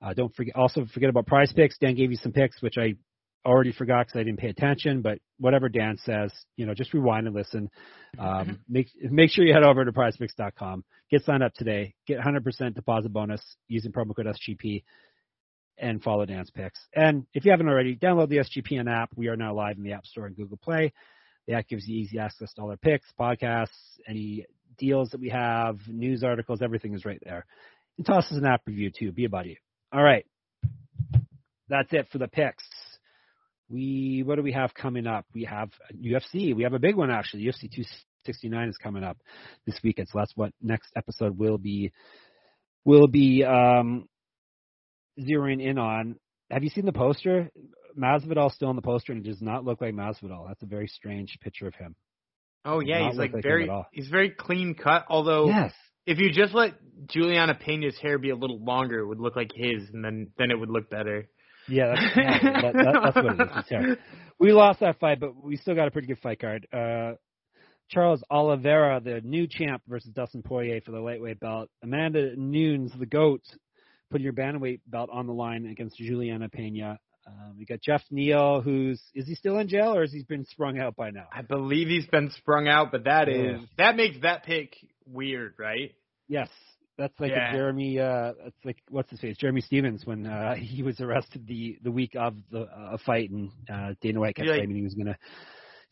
Uh, don't forget, also forget about prize picks. Dan gave you some picks, which I already forgot because I didn't pay attention, but whatever Dan says, you know, just rewind and listen. Um, make make sure you head over to PrizePicks.com, get signed up today, get 100% deposit bonus using promo code SGP, and follow Dan's picks. And if you haven't already, download the SGPN app. We are now live in the App Store and Google Play. The app gives you easy access to all our picks, podcasts, any deals that we have, news articles, everything is right there. And toss us an app review too. Be a buddy. All right. That's it for the picks we what do we have coming up? We have UFC. We have a big one actually. UFC 269 is coming up this weekend. So that's what next episode will be will be um, zeroing in on. Have you seen the poster? Masvidal still on the poster, and it does not look like Masvidal. That's a very strange picture of him. Oh yeah, he's like, like very he's very clean cut. Although yes. if you just let Juliana Pena's hair be a little longer, it would look like his, and then then it would look better. Yeah, that's, that, that, that's what it is. We lost that fight, but we still got a pretty good fight card. Uh, Charles Oliveira, the new champ, versus Dustin Poirier for the lightweight belt. Amanda Nunes, the GOAT, putting your bantamweight belt on the line against Juliana Pena. Um, we got Geoff Neal, who's is he still in jail or has he been sprung out by now? I believe he's been sprung out, but that is that makes that pick weird, right? Yes, that's like yeah. Jeremy. Uh, that's like what's his face? Jeremy Stephens when uh, he was arrested the the week of the uh, fight, and uh, Dana White kept claiming he was gonna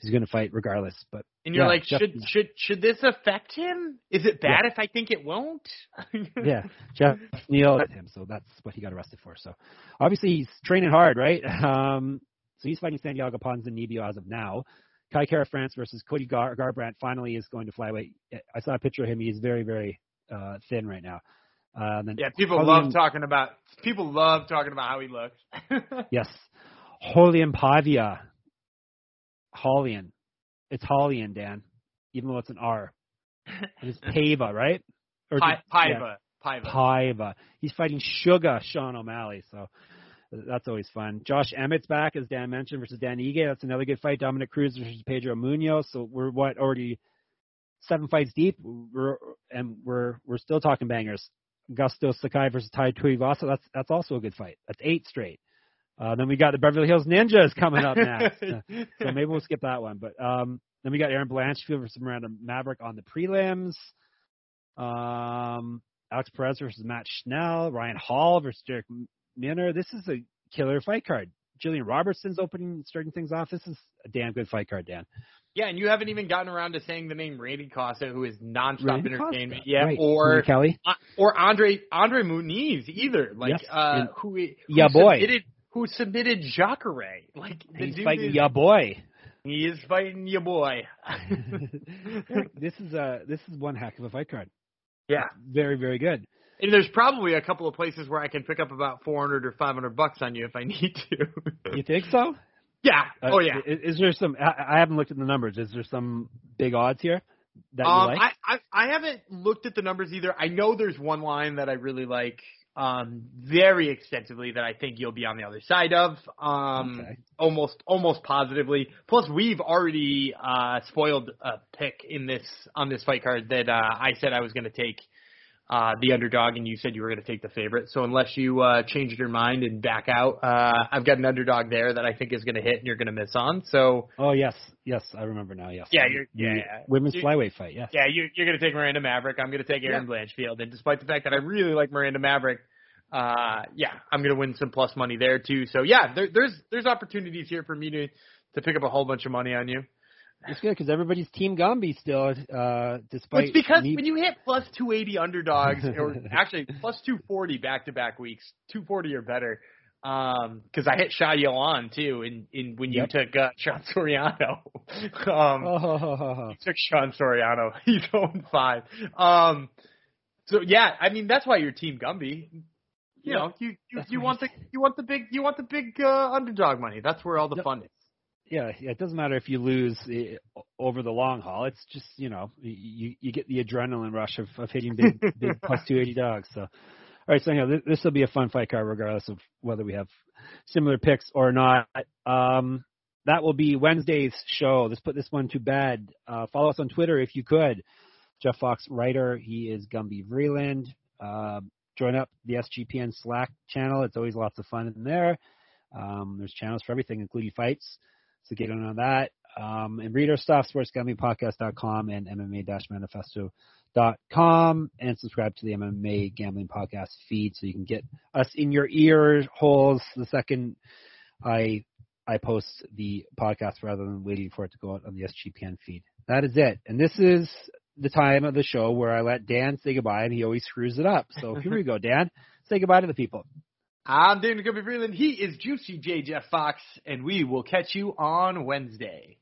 he's gonna fight regardless. But and you're yeah, like, Jeff, should should should this affect him? Is it bad yeah. if I think it won't? yeah, Geoff Neal him, so that's what he got arrested for. So obviously he's training hard, right? Um, so he's fighting Santiago Ponzinibbio as of now. Kai Kara France versus Cody Gar- Garbrandt finally is going to flyweight. I saw a picture of him. He's very, very uh, thin right now. Uh, yeah, people love talking about people love talking about how he looks. yes, Raulian Paiva, Hollian, it's Hollian, Dan, even though it's an R. It's Pava, right? Or Paiva, yeah, Paiva. Paiva. He's fighting Sugar Sean O'Malley, so that's always fun. Josh Emmett's back, as Dan mentioned, versus Dan Ige. That's another good fight. Dominick Cruz versus Pedro Munhoz. So we're what already seven fights deep, we're, and we're we're still talking bangers. Augusto Sakai versus Tai Tuivasa. That's that's also a good fight. That's eight straight. Uh, then we got the Beverly Hills Ninjas coming up next. uh, so maybe we'll skip that one. But um, then we got Erin Blanchfield versus Miranda Maverick on the prelims. Um, Alex Perez versus Matt Schnell. Ryan Hall versus Darrick Minner. This is a killer fight card. Gillian Robertson's opening, starting things off. This is a damn good fight card, Dan. Yeah, and you haven't even gotten around to saying the name Randy Costa, who is nonstop Randy entertainment. Costa. Yeah, right. or Kelly, uh, or Andre Andre Muniz either. Like yes. uh, who, who yeah boy who submitted Jacare. Like he's fighting is, yeah boy. He is fighting your boy. this is a this is one heck of a fight card. Yeah, very very good. And there's probably a couple of places where I can pick up about 400 or 500 bucks on you if I need to. you think so? Yeah. Uh, oh yeah. Is, is, there some? I, I haven't looked at the numbers. Is there some big odds here that you um, like? I, I I haven't looked at the numbers either. I know there's one line that I really like um very extensively that I think you'll be on the other side of um okay. almost almost positively plus we've already uh spoiled a pick in this on this fight card that uh I said I was going to take uh, the underdog, and you said you were going to take the favorite. So unless you uh, changed your mind and back out, uh, I've got an underdog there that I think is going to hit, and you're going to miss on. So Oh yes, yes, I remember now. Yes. Yeah, you're- yeah, yeah. Women's You- flyweight fight. Yes. yeah, you, you're going to take Miranda Maverick. I'm going to take Erin Blanchfield, and despite the fact that I really like Miranda Maverick, uh, yeah, I'm going to win some plus money there too. So yeah, there, there's there's opportunities here for me to to pick up a whole bunch of money on you. It's good because everybody's Team Gumby still, uh, despite. It's because me- when you hit plus 280 underdogs, or actually plus 240 back to back weeks, 240 or better, because I hit Shayilan too, in, in when you Yep. took uh, Sean Soriano. um, Oh, took Sean Soriano. He's on five. Um, so yeah, I mean that's why you're Team Gumby. You Yeah, know, you you, that's you want the you want the big you want the big uh, underdog money. That's where all the Yep. fun is. Yeah, yeah, it doesn't matter if you lose eh, over the long haul. It's just you know you you get the adrenaline rush of, of hitting big big plus two eighty dogs. So, all right, so anyhow, this will be a fun fight card regardless of whether we have similar picks or not. Um, that will be Wednesday's show. Let's put this one to bed. Uh, follow us on Twitter if you could. Jeff Fox writer. He is Gumby Vreeland. Uh, join up the SGPN Slack channel. It's always lots of fun in there. Um, there's channels for everything, including fights. So get in on that. Um, and read our stuff, sportsgamblingpodcast.com and MMA-manifesto.com and subscribe to the MMA Gambling Podcast feed so you can get us in your ear holes the second I I post the podcast rather than waiting for it to go out on the SGPN feed. That is it. And this is the time of the show where I let Dan say goodbye and he always screws it up. So here we go, Dan. Say goodbye to the people. I'm Daniel Gumby Vreeland. He is Juicy J Jeff Fox, and we will catch you on Wednesday.